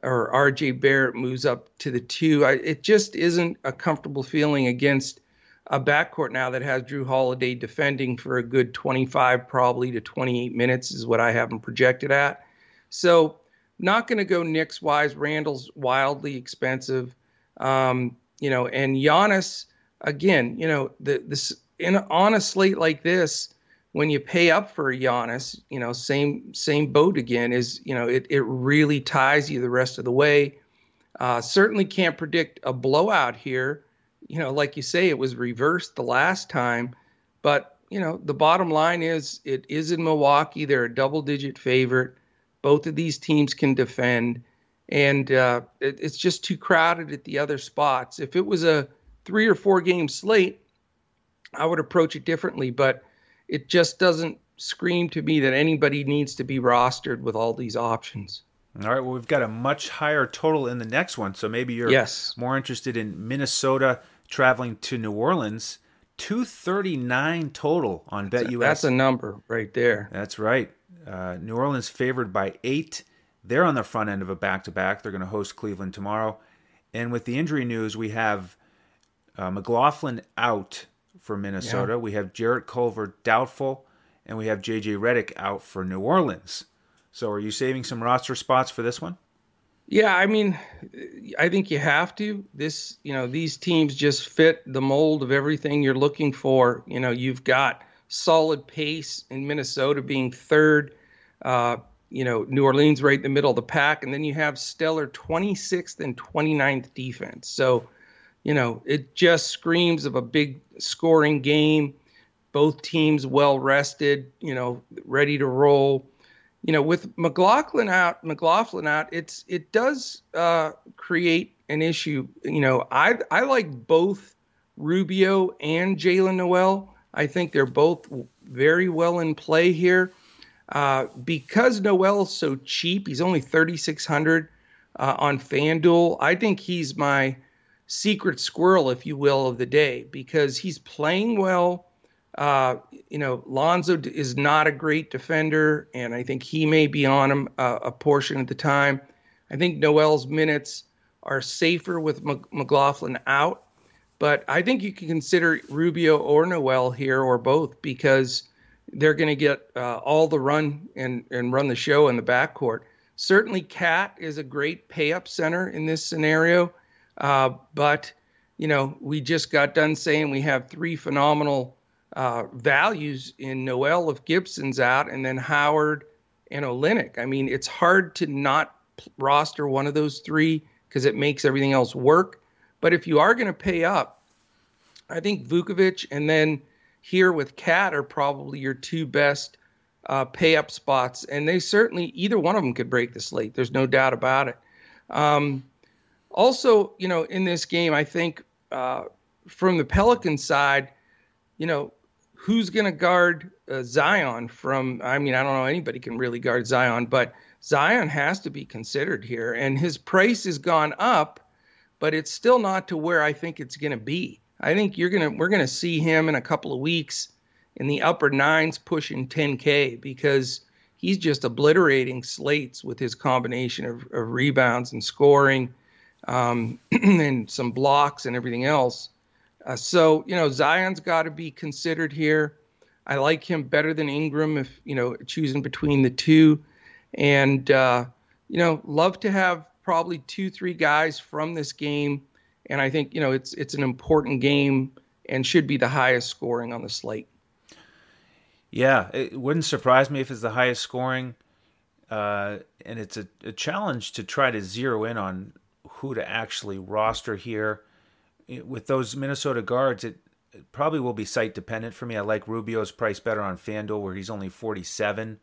B: or RJ Barrett moves up to the two, I, it just isn't a comfortable feeling against a backcourt now that has Jrue Holiday defending for a good 25 probably to 28 minutes is what I have him projected at. So not going to go Knicks wise. Randle's wildly expensive. Um, you know, and Giannis again, you know, the this in on a slate like this, when you pay up for Giannis, you know, same same boat again. Is you know, it it really ties you the rest of the way. Uh, certainly can't predict a blowout here. You know, like you say, it was reversed the last time, but you know, the bottom line is it is in Milwaukee. They're a double-digit favorite. Both of these teams can defend, and uh, it, it's just too crowded at the other spots. If it was a three or four game slate, I would approach it differently, but it just doesn't scream to me that anybody needs to be rostered with all these options.
A: All right. Well, we've got a much higher total in the next one, so maybe you're
B: yes.
A: more interested in Minnesota traveling to New Orleans. Two thirty nine total on BetUS.
B: That's a number right there.
A: That's right. Uh, New Orleans favored by eight. They're on the front end of a back to back. They're going to host Cleveland tomorrow. And with the injury news, we have uh, McLaughlin out for Minnesota. Yeah. We have Jarrett Culver doubtful, and we have JJ Redick out for New Orleans. So, are you saving some roster spots for this one?
B: Yeah, I mean, I think you have to. This, you know, these teams just fit the mold of everything you're looking for. You know, you've got solid pace in Minnesota being third. Uh, you know, New Orleans right in the middle of the pack, and then you have stellar 26th and 29th defense. So, you know, it just screams of a big scoring game. Both teams well rested, you know, ready to roll. You know, with McLaughlin out, McLaughlin out, it's it does uh, create an issue. You know, I I like both Rubio and Jaylen Nowell. I think they're both very well in play here. Uh, because Nowell's so cheap, he's only 3,600 uh, on FanDuel. I think he's my secret squirrel, if you will, of the day because he's playing well. Uh, you know, Lonzo is not a great defender, and I think he may be on him uh, a portion of the time. I think Nowell's minutes are safer with McLaughlin out, but I think you can consider Rubio or Nowell here or both because they're going to get uh, all the run and, and run the show in the backcourt. Certainly, Cat is a great pay up center in this scenario, uh, but you know we just got done saying we have three phenomenal uh, values in Noel if Gibson's out, and then Howard and Olynyk. I mean, it's hard to not roster one of those three because it makes everything else work. But if you are going to pay up, I think Vucevic and then here with Cat are probably your two best uh, pay up spots, and they certainly either one of them could break the slate. There's no doubt about it. Um, also, you know, in this game, I think uh, from the Pelican side, you know, who's going to guard uh, Zion from? I mean, I don't know anybody can really guard Zion, but Zion has to be considered here, and his price has gone up, but it's still not to where I think it's going to be. I think you're gonna we're gonna see him in a couple of weeks in the upper nines pushing 10k because he's just obliterating slates with his combination of, of rebounds and scoring um, and some blocks and everything else. Uh, so you know Zion's got to be considered here. I like him better than Ingram if you know choosing between the two, and uh, you know love to have probably two three guys from this game and I think you know it's it's an important game and should be the highest scoring on the slate.
A: Yeah, it wouldn't surprise me if it's the highest scoring, uh, and it's a, a, challenge to try to zero in on who to actually roster here. With those Minnesota guards, it, it probably will be site dependent for me. I like Rubio's price better on FanDuel, where he's only forty seven.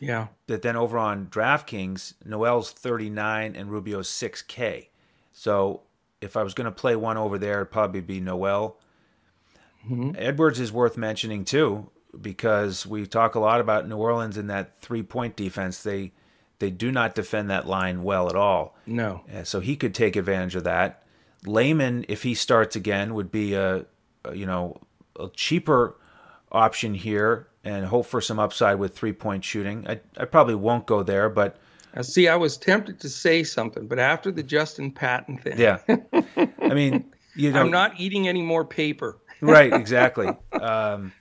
B: Yeah.
A: But then over on DraftKings, Nowell's 39 and Rubio's 6K. So if I was going to play one over there, it'd probably be Nowell. Mm-hmm. Edwards is worth mentioning too because we talk a lot about New Orleans and that three point defense. They they do not defend that line well at all.
B: No.
A: so he could take advantage of that. Layman, if he starts again, would be a, a you know a cheaper option here and hope for some upside with three point shooting. I I probably won't go there, but
B: now, see, I was tempted to say something, but after the Justin Patton thing,
A: yeah, I mean, you know,
B: I'm not eating any more paper.
A: right, exactly. Um,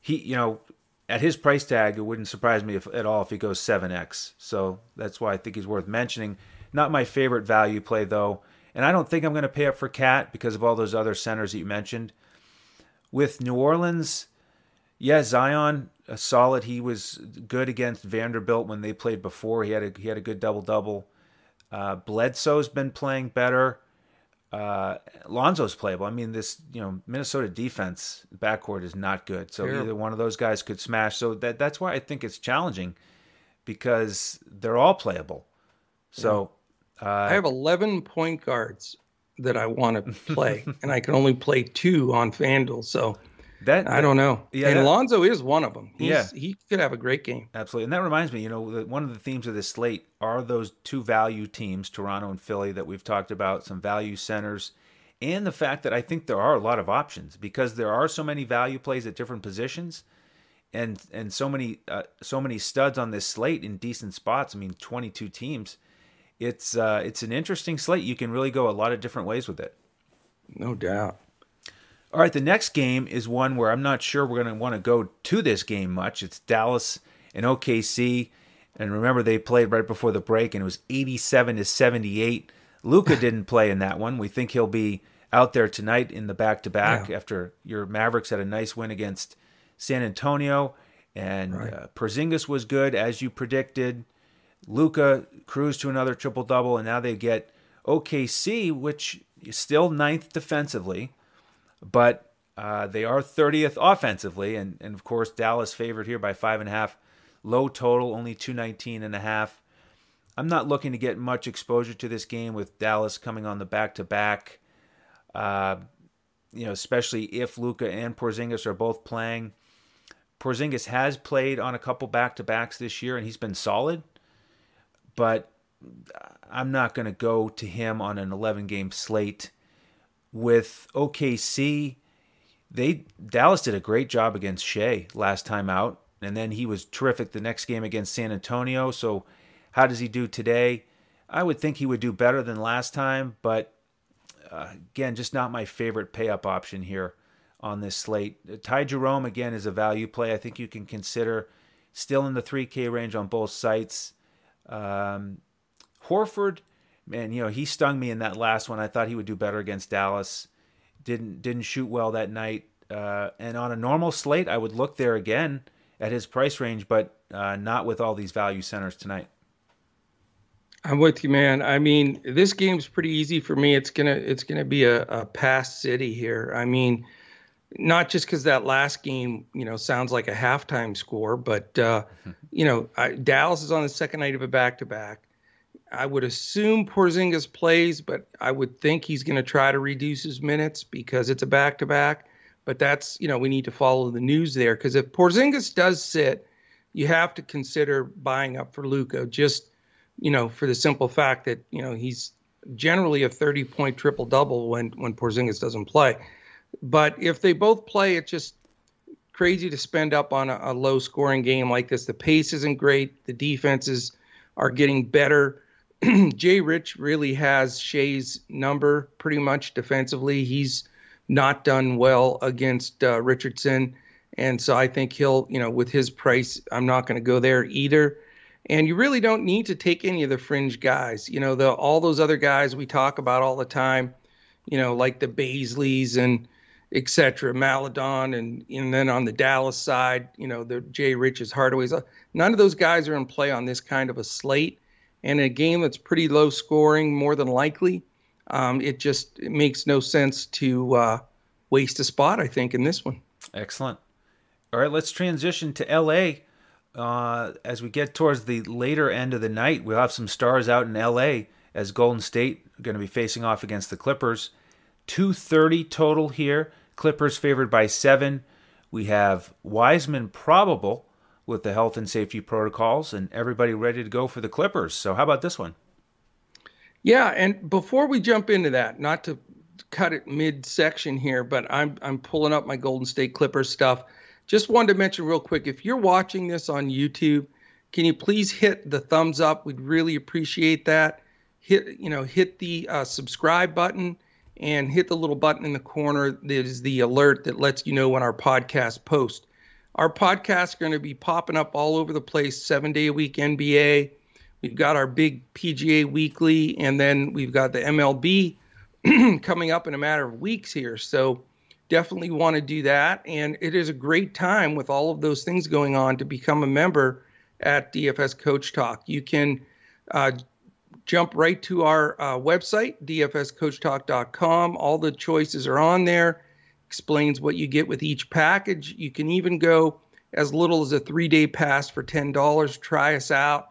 A: he, you know, at his price tag, it wouldn't surprise me if, at all if he goes seven x. So that's why I think he's worth mentioning. Not my favorite value play though, and I don't think I'm going to pay up for Cat because of all those other centers that you mentioned. With New Orleans, yeah, Zion a solid. He was good against Vanderbilt when they played before. He had a he had a good double double. Uh, Bledsoe's been playing better. Uh, Lonzo's playable. I mean, this you know Minnesota defense backcourt is not good. So either one of those guys could smash. So that that's why I think it's challenging because they're all playable. So
B: uh, I have eleven point guards that I want to play, and I can only play two on FanDuel. So that, I don't know. Yeah, and that, Lonzo is one of them. He's, yeah, he could have a great game.
A: Absolutely, and that reminds me. You know, one of the themes of this slate are those two value teams, Toronto and Philly, that we've talked about. Some value centers, and the fact that I think there are a lot of options because there are so many value plays at different positions, and and so many uh, so many studs on this slate in decent spots. I mean, twenty two teams. It's uh, it's an interesting slate. You can really go a lot of different ways with it.
B: No doubt.
A: All right, the next game is one where I'm not sure we're going to want to go to this game much. It's Dallas and OKC. And remember, they played right before the break, and it was 87 to 78. Luka didn't play in that one. We think he'll be out there tonight in the back to back after your Mavericks had a nice win against San Antonio. And right. uh, Porzingis was good, as you predicted. Luka cruised to another triple double, and now they get OKC, which is still ninth defensively but uh, they are 30th offensively, and, and of course Dallas favored here by five and a half. Low total, only 219 and a half. I'm not looking to get much exposure to this game with Dallas coming on the back to back. you know, especially if Luka and Porzingis are both playing. Porzingis has played on a couple back to backs this year, and he's been solid. But I'm not going to go to him on an 11 game slate. With OKC, they Dallas did a great job against Shai last time out, and then he was terrific the next game against San Antonio. So, how does he do today? I would think he would do better than last time, but uh, again, just not my favorite pay up option here on this slate. Ty Jerome again is a value play. I think you can consider still in the 3K range on both sites. Um, Horford, man, you know he stung me in that last one. I thought he would do better against Dallas. Didn't didn't shoot well that night. Uh, and on a normal slate, I would look there again at his price range, but uh, not with all these value centers tonight.
B: I'm with you, man. I mean, this game's pretty easy for me. It's gonna it's gonna be a, a pass city here. I mean, not just because that last game, you know, sounds like a halftime score, but uh, you know, I, Dallas is on the second night of a back to back. I would assume Porzingis plays, but I would think he's going to try to reduce his minutes because it's a back to back. But that's you know we need to follow the news there because if Porzingis does sit, you have to consider buying up for Luka just you know, for the simple fact that you know he's generally a 30 point triple double when when Porzingis doesn't play. But if they both play, it's just crazy to spend up on a, a low scoring game like this. The pace isn't great. The defenses are getting better. Jay Rich really has Shai's number pretty much defensively. He's not done well against uh, Richardson. And so I think he'll, you know, with his price, I'm not going to go there either. And you really don't need to take any of the fringe guys. You know, the all those other guys we talk about all the time, you know, like the Bazleys and etc. Maledon and and then on the Dallas side, you know, the Jay Riches, Hardaways. None of those guys are in play on this kind of a slate. And a game that's pretty low scoring, more than likely, um, it just it makes no sense to uh, waste a spot. I think in this one.
A: Excellent. All right, let's transition to L.A uh, as we get towards the later end of the night, we'll have some stars out in LA as Golden State are going to be facing off against the Clippers. 230 total here. Clippers favored by seven. We have Wiseman probable with the health and safety protocols, and everybody ready to go for the Clippers. So, how about this one?
B: Yeah, and before we jump into that, not to cut it mid-section here, but I'm I'm pulling up my Golden State Clippers stuff. Just wanted to mention real quick if you're watching this on YouTube, can you please hit the thumbs up? We'd really appreciate that. Hit you know hit the uh, subscribe button and hit the little button in the corner that is the alert that lets you know when our podcast posts. Our podcasts are going to be popping up all over the place, seven day a week NBA. We've got our big PGA weekly, and then we've got the MLB coming up in a matter of weeks here. So definitely want to do that. And it is a great time with all of those things going on to become a member at DFS Coach Talk. You can uh, jump right to our uh, website, dfscoachtalk.com. All the choices are on there, explains what you get with each package. You can even go as little as a three day pass for $10. Try us out.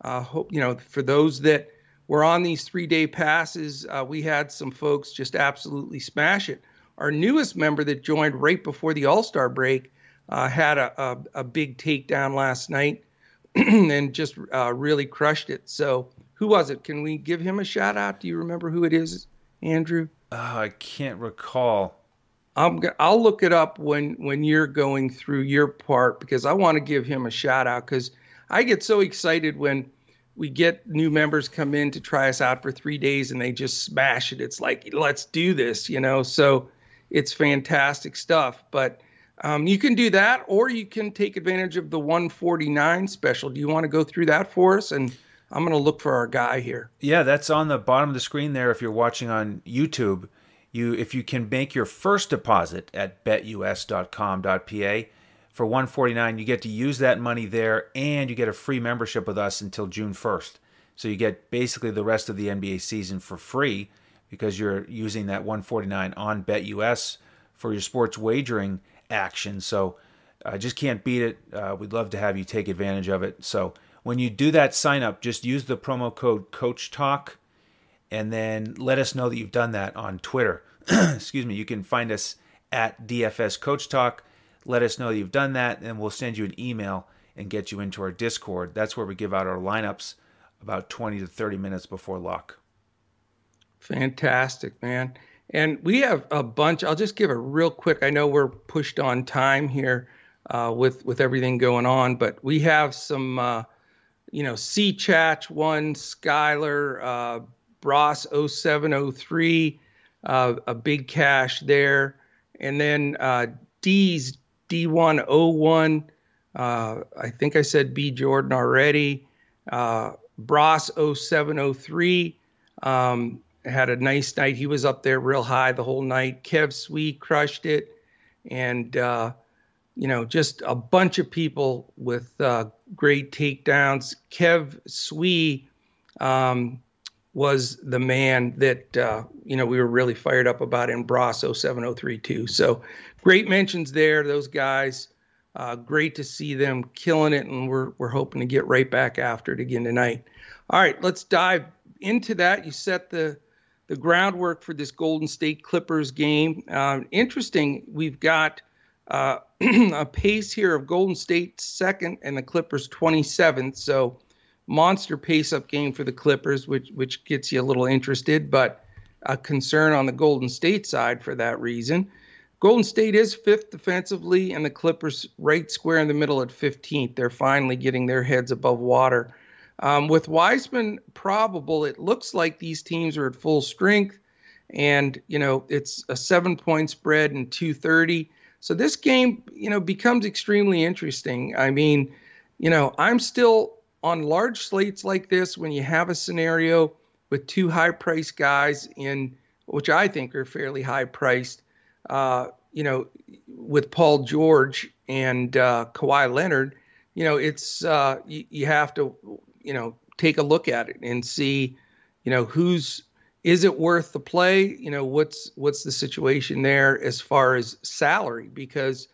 B: Uh, hope, you know, for those that were on these three day passes, uh, we had some folks just absolutely smash it our newest member that joined right before the All Star break uh, had a, a, a, big takedown last night and just uh, really crushed it. So, who was it? Can we give him a shout out? Do you remember who it is, Andrew?
A: Uh, I can't recall.
B: I'm, I'll look it up when when you're going through your part because I want to give him a shout out because I get so excited when we get new members come in to try us out for three days and they just smash it. It's like let's do this, you know. So it's fantastic stuff. But um, you can do that, or you can take advantage of the 149 special. Do you want to go through that for us? And I'm going to look for our guy here.
A: Yeah, that's on the bottom of the screen there. If you're watching on YouTube, you if you can make your first deposit at betus.com.pa for 149, you get to use that money there, and you get a free membership with us until June 1st. So you get basically the rest of the NBA season for free because you're using that 149 on BetUS for your sports wagering action. So I just can't beat it. Uh, we'd love to have you take advantage of it. So when you do that sign up, just use the promo code Coach Talk, and then let us know that you've done that on Twitter. excuse me, you can find us at DFS Coach Talk. Let us know you've done that, and we'll send you an email and get you into our Discord. That's where we give out our lineups about 20 to 30 minutes before lock.
B: Fantastic, man. And we have a bunch. I'll just give a real quick. I know we're pushed on time here uh, with with everything going on, but we have some, uh, you know, C Chat one, Skyler, uh, Bros 0703, uh, a big cash there, and then uh, D's D101. Uh, I think I said B Jordan already. Uh, Bros 0703 um, had a nice night. He was up there real high the whole night. Kev Sweet crushed it. And, uh, you know, just a bunch of people with uh, great takedowns. Kev Sweet um, was the man that, uh, you know, we were really fired up about in Bros 0703 So great mentions there, those guys. Uh, great to see them killing it, and we're we're hoping to get right back after it again tonight. All right, let's dive into that. You set the the groundwork for this Golden State Clippers game. Uh, interesting, we've got uh, a pace here of Golden State second and the Clippers 27th. So monster pace up game for the Clippers, which which gets you a little interested, but a concern on the Golden State side for that reason. Golden State is fifth defensively, and the Clippers right square in the middle at 15th. They're finally getting their heads above water. Um, with Wiseman probable, it looks like these teams are at full strength, and you know it's a seven-point spread and 230. So this game, you know, becomes extremely interesting. I mean, you know, I'm still on large slates like this when you have a scenario with two high-priced guys in, which I think are fairly high-priced uh, you know, with Paul George and uh, Kawhi Leonard, you know, it's uh, you, you have to, you know, take a look at it and see, you know, who's is it worth the play? You know, what's what's the situation there as far as salary? Because,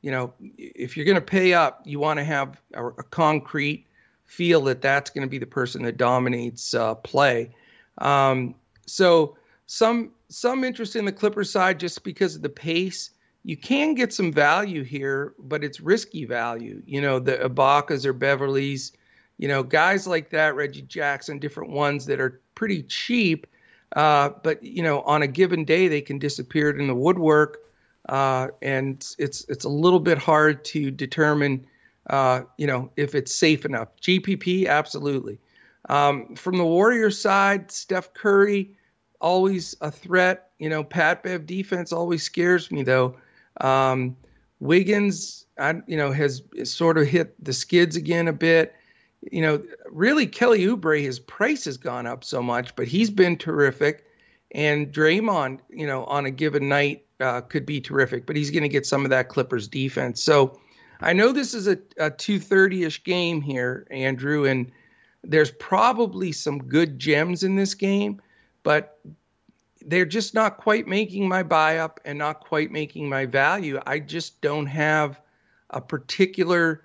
B: you know, if you're going to pay up, you want to have a, a, concrete feel that that's going to be the person that dominates uh, play. Um, so some some interest in the Clippers side just because of the pace. You can get some value here, but it's risky value. You know, the Ibakas or Beverleys, you know, guys like that, Reggie Jackson, different ones that are pretty cheap. Uh, but you know, on a given day, they can disappear in the woodwork, uh, and it's it's a little bit hard to determine, uh, you know, if it's safe enough. GPP, absolutely. Um, from the Warriors side, Steph Curry, always a threat. You know, Pat Bev defense always scares me though. Um, Wiggins, I, you know, has sort of hit the skids again a bit. You know, really Kelly Oubre, his price has gone up so much, but he's been terrific. And Draymond, you know, on a given night uh, could be terrific, but he's going to get some of that Clippers defense. So I know this is a, a 230-ish game here, Andrew, and there's probably some good gems in this game but they're just not quite making my buy up and not quite making my value. I just don't have a particular,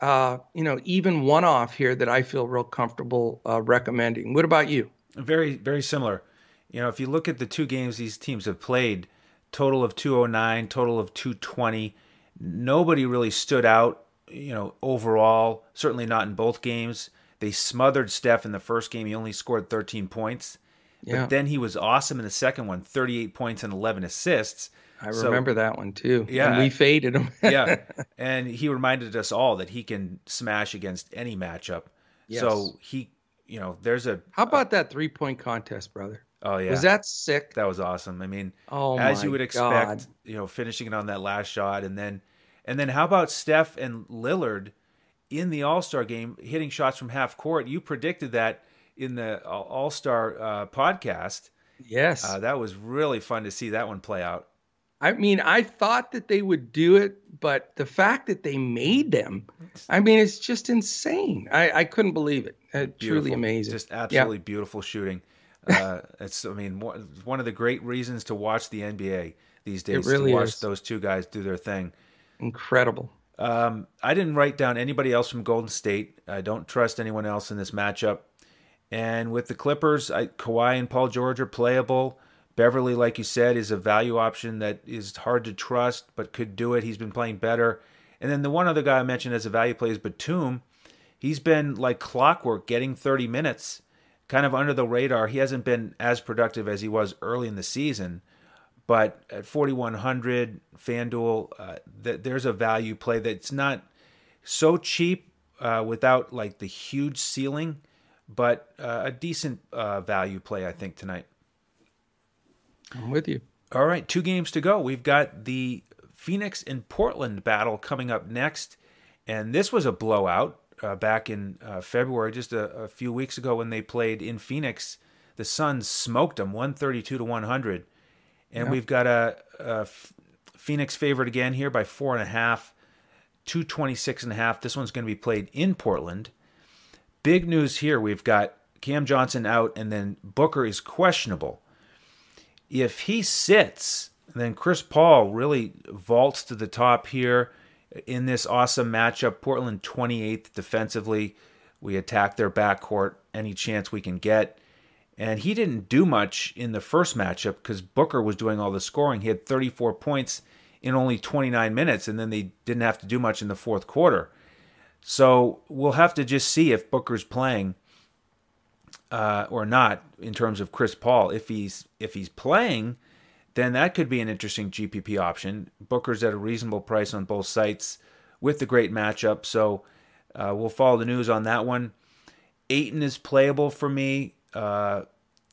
B: uh, you know, even one off here that I feel real comfortable uh, recommending. What about you?
A: Very, very similar. You know, if you look at the two games these teams have played, total of 209, total of 220, nobody really stood out, you know, overall, certainly not in both games. They smothered Steph in the first game. He only scored 13 points. Yeah. But then he was awesome in the second one 38 points and 11 assists.
B: I so, remember that one too. Yeah. And we faded him.
A: yeah. And he reminded us all that he can smash against any matchup. Yes. So he, you know, there's a.
B: How about a, that three point contest, brother?
A: Oh, yeah.
B: Was that sick?
A: That was awesome. I mean, oh, as you would expect, God. you know, finishing it on that last shot. And then, and then how about Steph and Lillard in the All Star game hitting shots from half court? You predicted that in the All Star uh, podcast.
B: Yes,
A: uh, that was really fun to see that one play out.
B: I mean, I thought that they would do it, but the fact that they made them, I mean, it's just insane. I, I couldn't believe it. Uh, truly amazing.
A: Just absolutely yeah. beautiful shooting. Uh, it's, I mean, one of the great reasons to watch the NBA these days. It really to watch is. those two guys do their thing.
B: Incredible.
A: Um, I didn't write down anybody else from Golden State. I don't trust anyone else in this matchup. And with the Clippers, I, Kawhi and Paul George are playable. Beverley, like you said, is a value option that is hard to trust, but could do it. He's been playing better. And then the one other guy I mentioned as a value play is Batum. He's been like clockwork, getting 30 minutes, kind of under the radar. He hasn't been as productive as he was early in the season, but at 4100 FanDuel, uh, th- there's a value play that's not so cheap uh, without like the huge ceiling, but uh, a decent uh, value play, I think, tonight.
B: I'm with you.
A: All right, two games to go. We've got the Phoenix and Portland battle coming up next. And this was a blowout uh, back in uh, February, just a, a, few weeks ago when they played in Phoenix. The Suns smoked them 132 to 100. And yeah. we've got a, a Phoenix favorite again here by four and a half, 226 and a half. This one's going to be played in Portland. Big news here. We've got Cam Johnson out, and then Booker is questionable if he sits, then Chris Paul really vaults to the top here in this awesome matchup. Portland 28th defensively. We attack their backcourt any chance we can get. And he didn't do much in the first matchup because Booker was doing all the scoring. He had 34 points in only 29 minutes, and then they didn't have to do much in the fourth quarter. So we'll have to just see if Booker's playing uh, or not in terms of Chris Paul. If he's if he's playing, then that could be an interesting GPP option. Booker's at a reasonable price on both sites with the great matchup, so uh, we'll follow the news on that one. Ayton is playable for me, uh,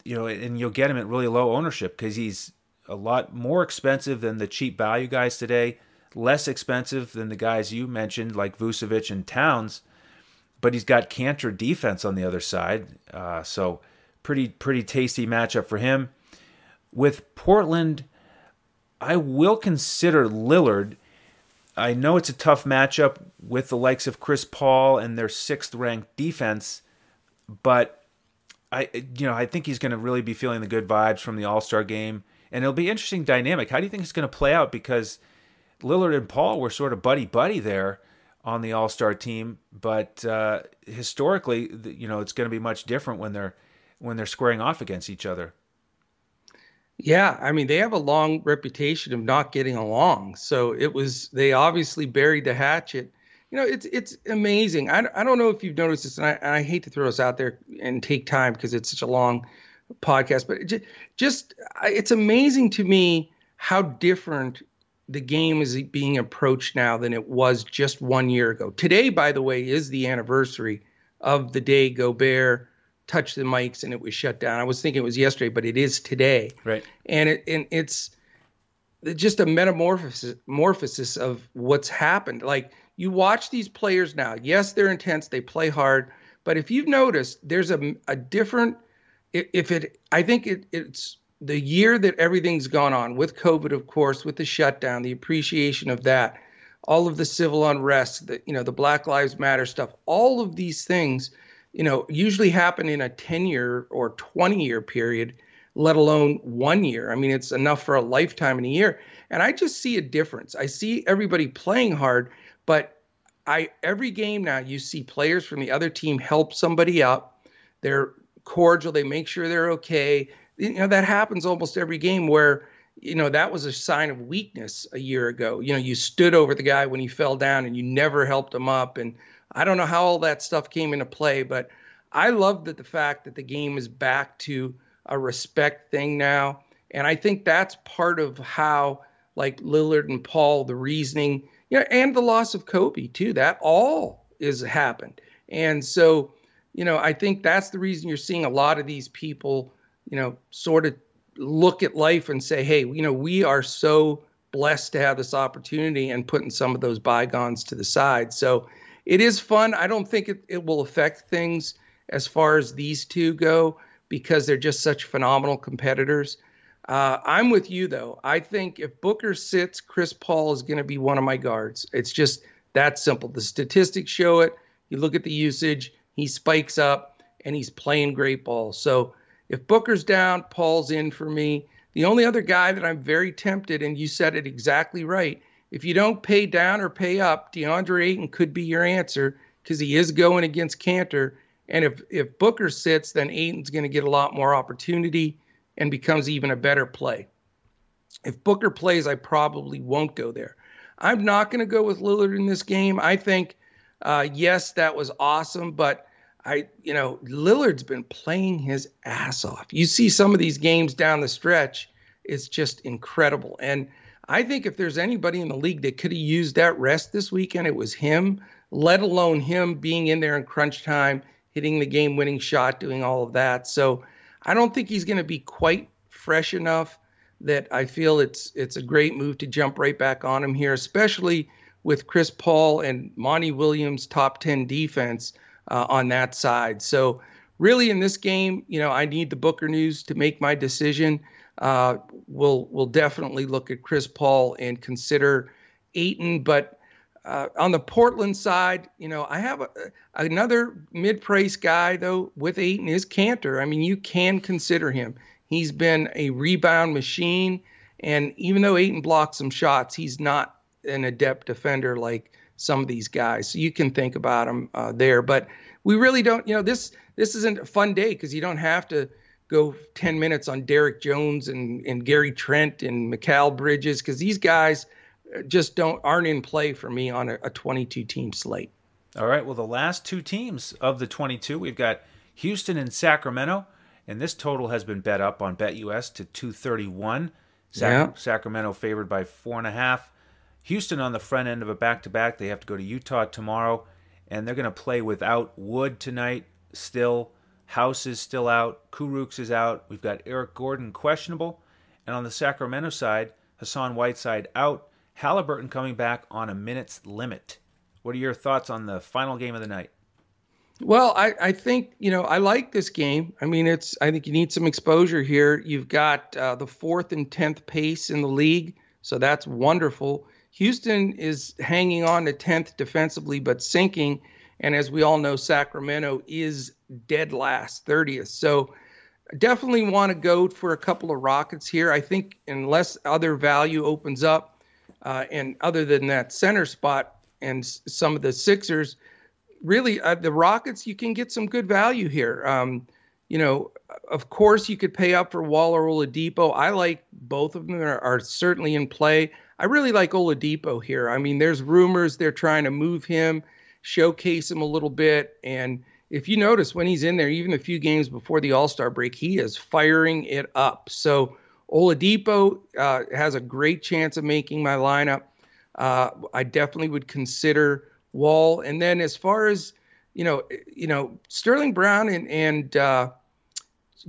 A: you know, and you'll get him at really low ownership because he's a lot more expensive than the cheap value guys today, less expensive than the guys you mentioned like Vucevic and Towns but he's got Kanter defense on the other side. Uh, so pretty pretty tasty matchup for him. With Portland, I will consider Lillard. I know it's a tough matchup with the likes of Chris Paul and their sixth ranked defense, but I you know I think he's going to really be feeling the good vibes from the All Star game, and it'll be interesting dynamic. How do you think it's going to play out? Because Lillard and Paul were sort of buddy buddy there on the All Star team, but uh, historically, you know, it's going to be much different when they're when they're squaring off against each other.
B: Yeah, I mean, they have a long reputation of not getting along. So it was they obviously buried the hatchet. You know, it's it's amazing. I, I don't know if you've noticed this, and I, and I hate to throw us out there and take time because it's such a long podcast, but it just, just it's amazing to me how different the game is being approached now than it was just one year ago. Today, by the way, is the anniversary of the day Gobert touched the mics and it was shut down. I was thinking it was yesterday, but it is today.
A: Right.
B: And it and it's just a metamorphosis morphosis of what's happened. Like you watch these players now. Yes, they're intense. They play hard. But if you've noticed, there's a, a different. If it, I think it, it's the year that everything's gone on with COVID, of course, with the shutdown, the appreciation of that, all of the civil unrest, the you know the Black Lives Matter stuff, all of these things, you know, usually happen in a 10 year or 20 year period, let alone one year. I mean, it's enough for a lifetime in a year. And I just see a difference. I see everybody playing hard, but I every game now you see players from the other team help somebody up. They're cordial. They make sure they're okay you know that happens almost every game where you know that was a sign of weakness a year ago you know you stood over the guy when he fell down and you never helped him up and i don't know how all that stuff came into play but i love that the fact that the game is back to a respect thing now and i think that's part of how like lillard and paul the reasoning you know and the loss of kobe too that all is happened and so you know i think that's the reason you're seeing a lot of these people you know, sort of look at life and say, hey, you know, we are so blessed to have this opportunity and putting some of those bygones to the side. So it is fun. I don't think it, it will affect things as far as these two go because they're just such phenomenal competitors. Uh, I'm with you though. I think if Booker sits, Chris Paul is going to be one of my guards. It's just that simple. The statistics show it. You look at the usage, he spikes up and he's playing great ball. So if Booker's down, Paul's in for me. The only other guy that I'm very tempted, and you said it exactly right. If you don't pay down or pay up, DeAndre Ayton could be your answer because he is going against Kanter. And if if Booker sits, then Ayton's going to get a lot more opportunity. And becomes even a better play. If Booker plays, I probably won't go there. I'm not going to go with Lillard in this game. I think, uh, yes, that was awesome, but I, you know, Lillard's been playing his ass off. You see some of these games down the stretch, it's just incredible. And I think if there's anybody in the league that could have used that rest this weekend, it was him, let alone him being in there in crunch time, hitting the game winning shot, doing all of that. So I don't think he's going to be quite fresh enough that I feel it's it's a great move to jump right back on him here, especially with Chris Paul and Monty Williams' top 10 defense uh, on that side. So, really, in this game, you know, I need the Booker news to make my decision. Uh, we'll we'll definitely look at Chris Paul and consider Ayton, but uh, on the Portland side, you know, I have a, another mid-price guy though with Ayton is Kanter. I mean, you can consider him. He's been a rebound machine. And even though Ayton blocks some shots, he's not an adept defender like some of these guys. So you can think about him uh, there. But we really don't, you know, this this isn't a fun day because you don't have to go 10 minutes on Derrick Jones and, and Gary Trent and Mikal Bridges because these guys just don't aren't in play for me on a, a 22 team slate.
A: All right. Well, the last two teams of the 22, we've got Houston and Sacramento and this total has been bet up on BetUS to 231. Sac- yeah. Sacramento favored by four and a half. Houston on the front end of a back to back. They have to go to Utah tomorrow, and they're going to play without Wood tonight. Still, House is still out. Kurucs is out. We've got Eric Gordon questionable, and on the Sacramento side, Hassan Whiteside out. Halliburton coming back on a minute's limit. What are your thoughts on the final game of the night?
B: Well, I, I think, you know, I like this game. I mean, it's, I think you need some exposure here. You've got uh, the fourth and 10th pace in the league. So that's wonderful. Houston is hanging on to 10th defensively, but sinking. And as we all know, Sacramento is dead last, 30th. So definitely want to go for a couple of Rockets here. I think unless other value opens up, uh, and other than that center spot and some of the Sixers, really uh, the Rockets, you can get some good value here. Um, you know, of course, you could pay up for Wall or Oladipo. I like both of them are, are certainly in play. I really like Oladipo here. I mean, there's rumors they're trying to move him, showcase him a little bit, and if you notice when he's in there, even a few games before the All Star break, he is firing it up. So Oladipo uh, has a great chance of making my lineup. Uh, I definitely would consider Wall. And then as far as you know, you know Sterling Brown and and uh,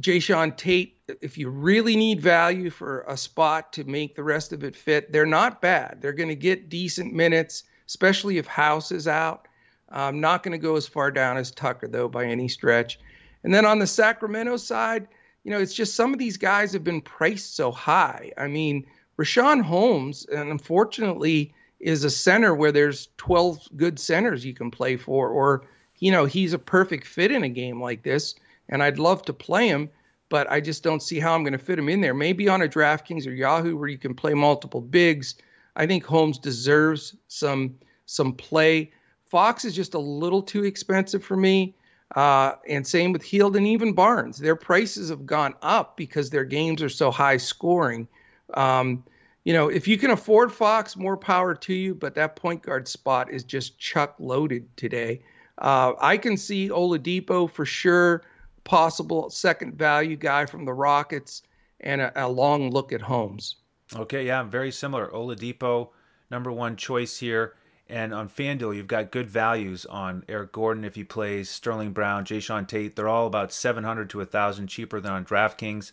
B: Jae'Sean Tate. If you really need value for a spot to make the rest of it fit, they're not bad. They're going to get decent minutes, especially if House is out. I'm not going to go as far down as Tucker though by any stretch. And then on the Sacramento side, you know, it's just some of these guys have been priced so high. I mean, Richaun Holmes, and unfortunately, is a center where there's 12 good centers you can play for, or, you know, he's a perfect fit in a game like this. And I'd love to play him, but I just don't see how I'm going to fit him in there. Maybe on a DraftKings or Yahoo where you can play multiple bigs. I think Holmes deserves some some play. Fox is just a little too expensive for me. Uh, and same with Hield and even Barnes. Their prices have gone up because their games are so high scoring. Um, you know, if you can afford Fox, more power to you. But that point guard spot is just chuck loaded today. Uh, I can see Oladipo for sure, possible second value guy from the Rockets, and a, a long look at Holmes.
A: Okay, yeah, very similar. Oladipo, number one choice here. And on FanDuel, you've got good values on Eric Gordon if he plays, Sterling Brown, Jae'Sean Tate. They're all about 700 to 1,000 cheaper than on DraftKings.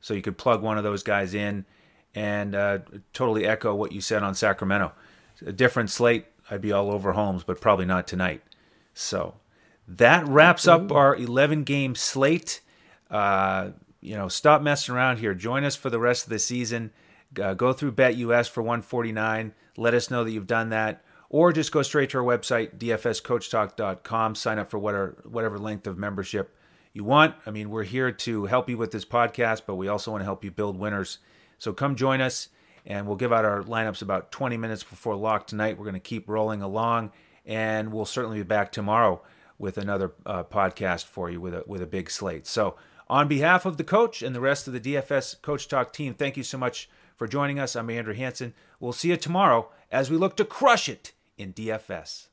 A: So you could plug one of those guys in and uh, totally echo what you said on Sacramento. A different slate, I'd be all over Holmes, but probably not tonight. So that wraps up our 11 game slate. Uh, you know, stop messing around here. Join us for the rest of the season. Uh, go through BetUS for 149. Let us know that you've done that. Or just go straight to our website, dfscoachtalk.com. Sign up for whatever, whatever length of membership you want. I mean, we're here to help you with this podcast, but we also want to help you build winners so come join us, and we'll give out our lineups about 20 minutes before lock tonight. We're going to keep rolling along, and we'll certainly be back tomorrow with another uh, podcast for you with a with a big slate. So On behalf of the coach and the rest of the DFS Coach Talk team, thank you so much for joining us. I'm Andrew Hanson. We'll see you tomorrow as we look to crush it in DFS.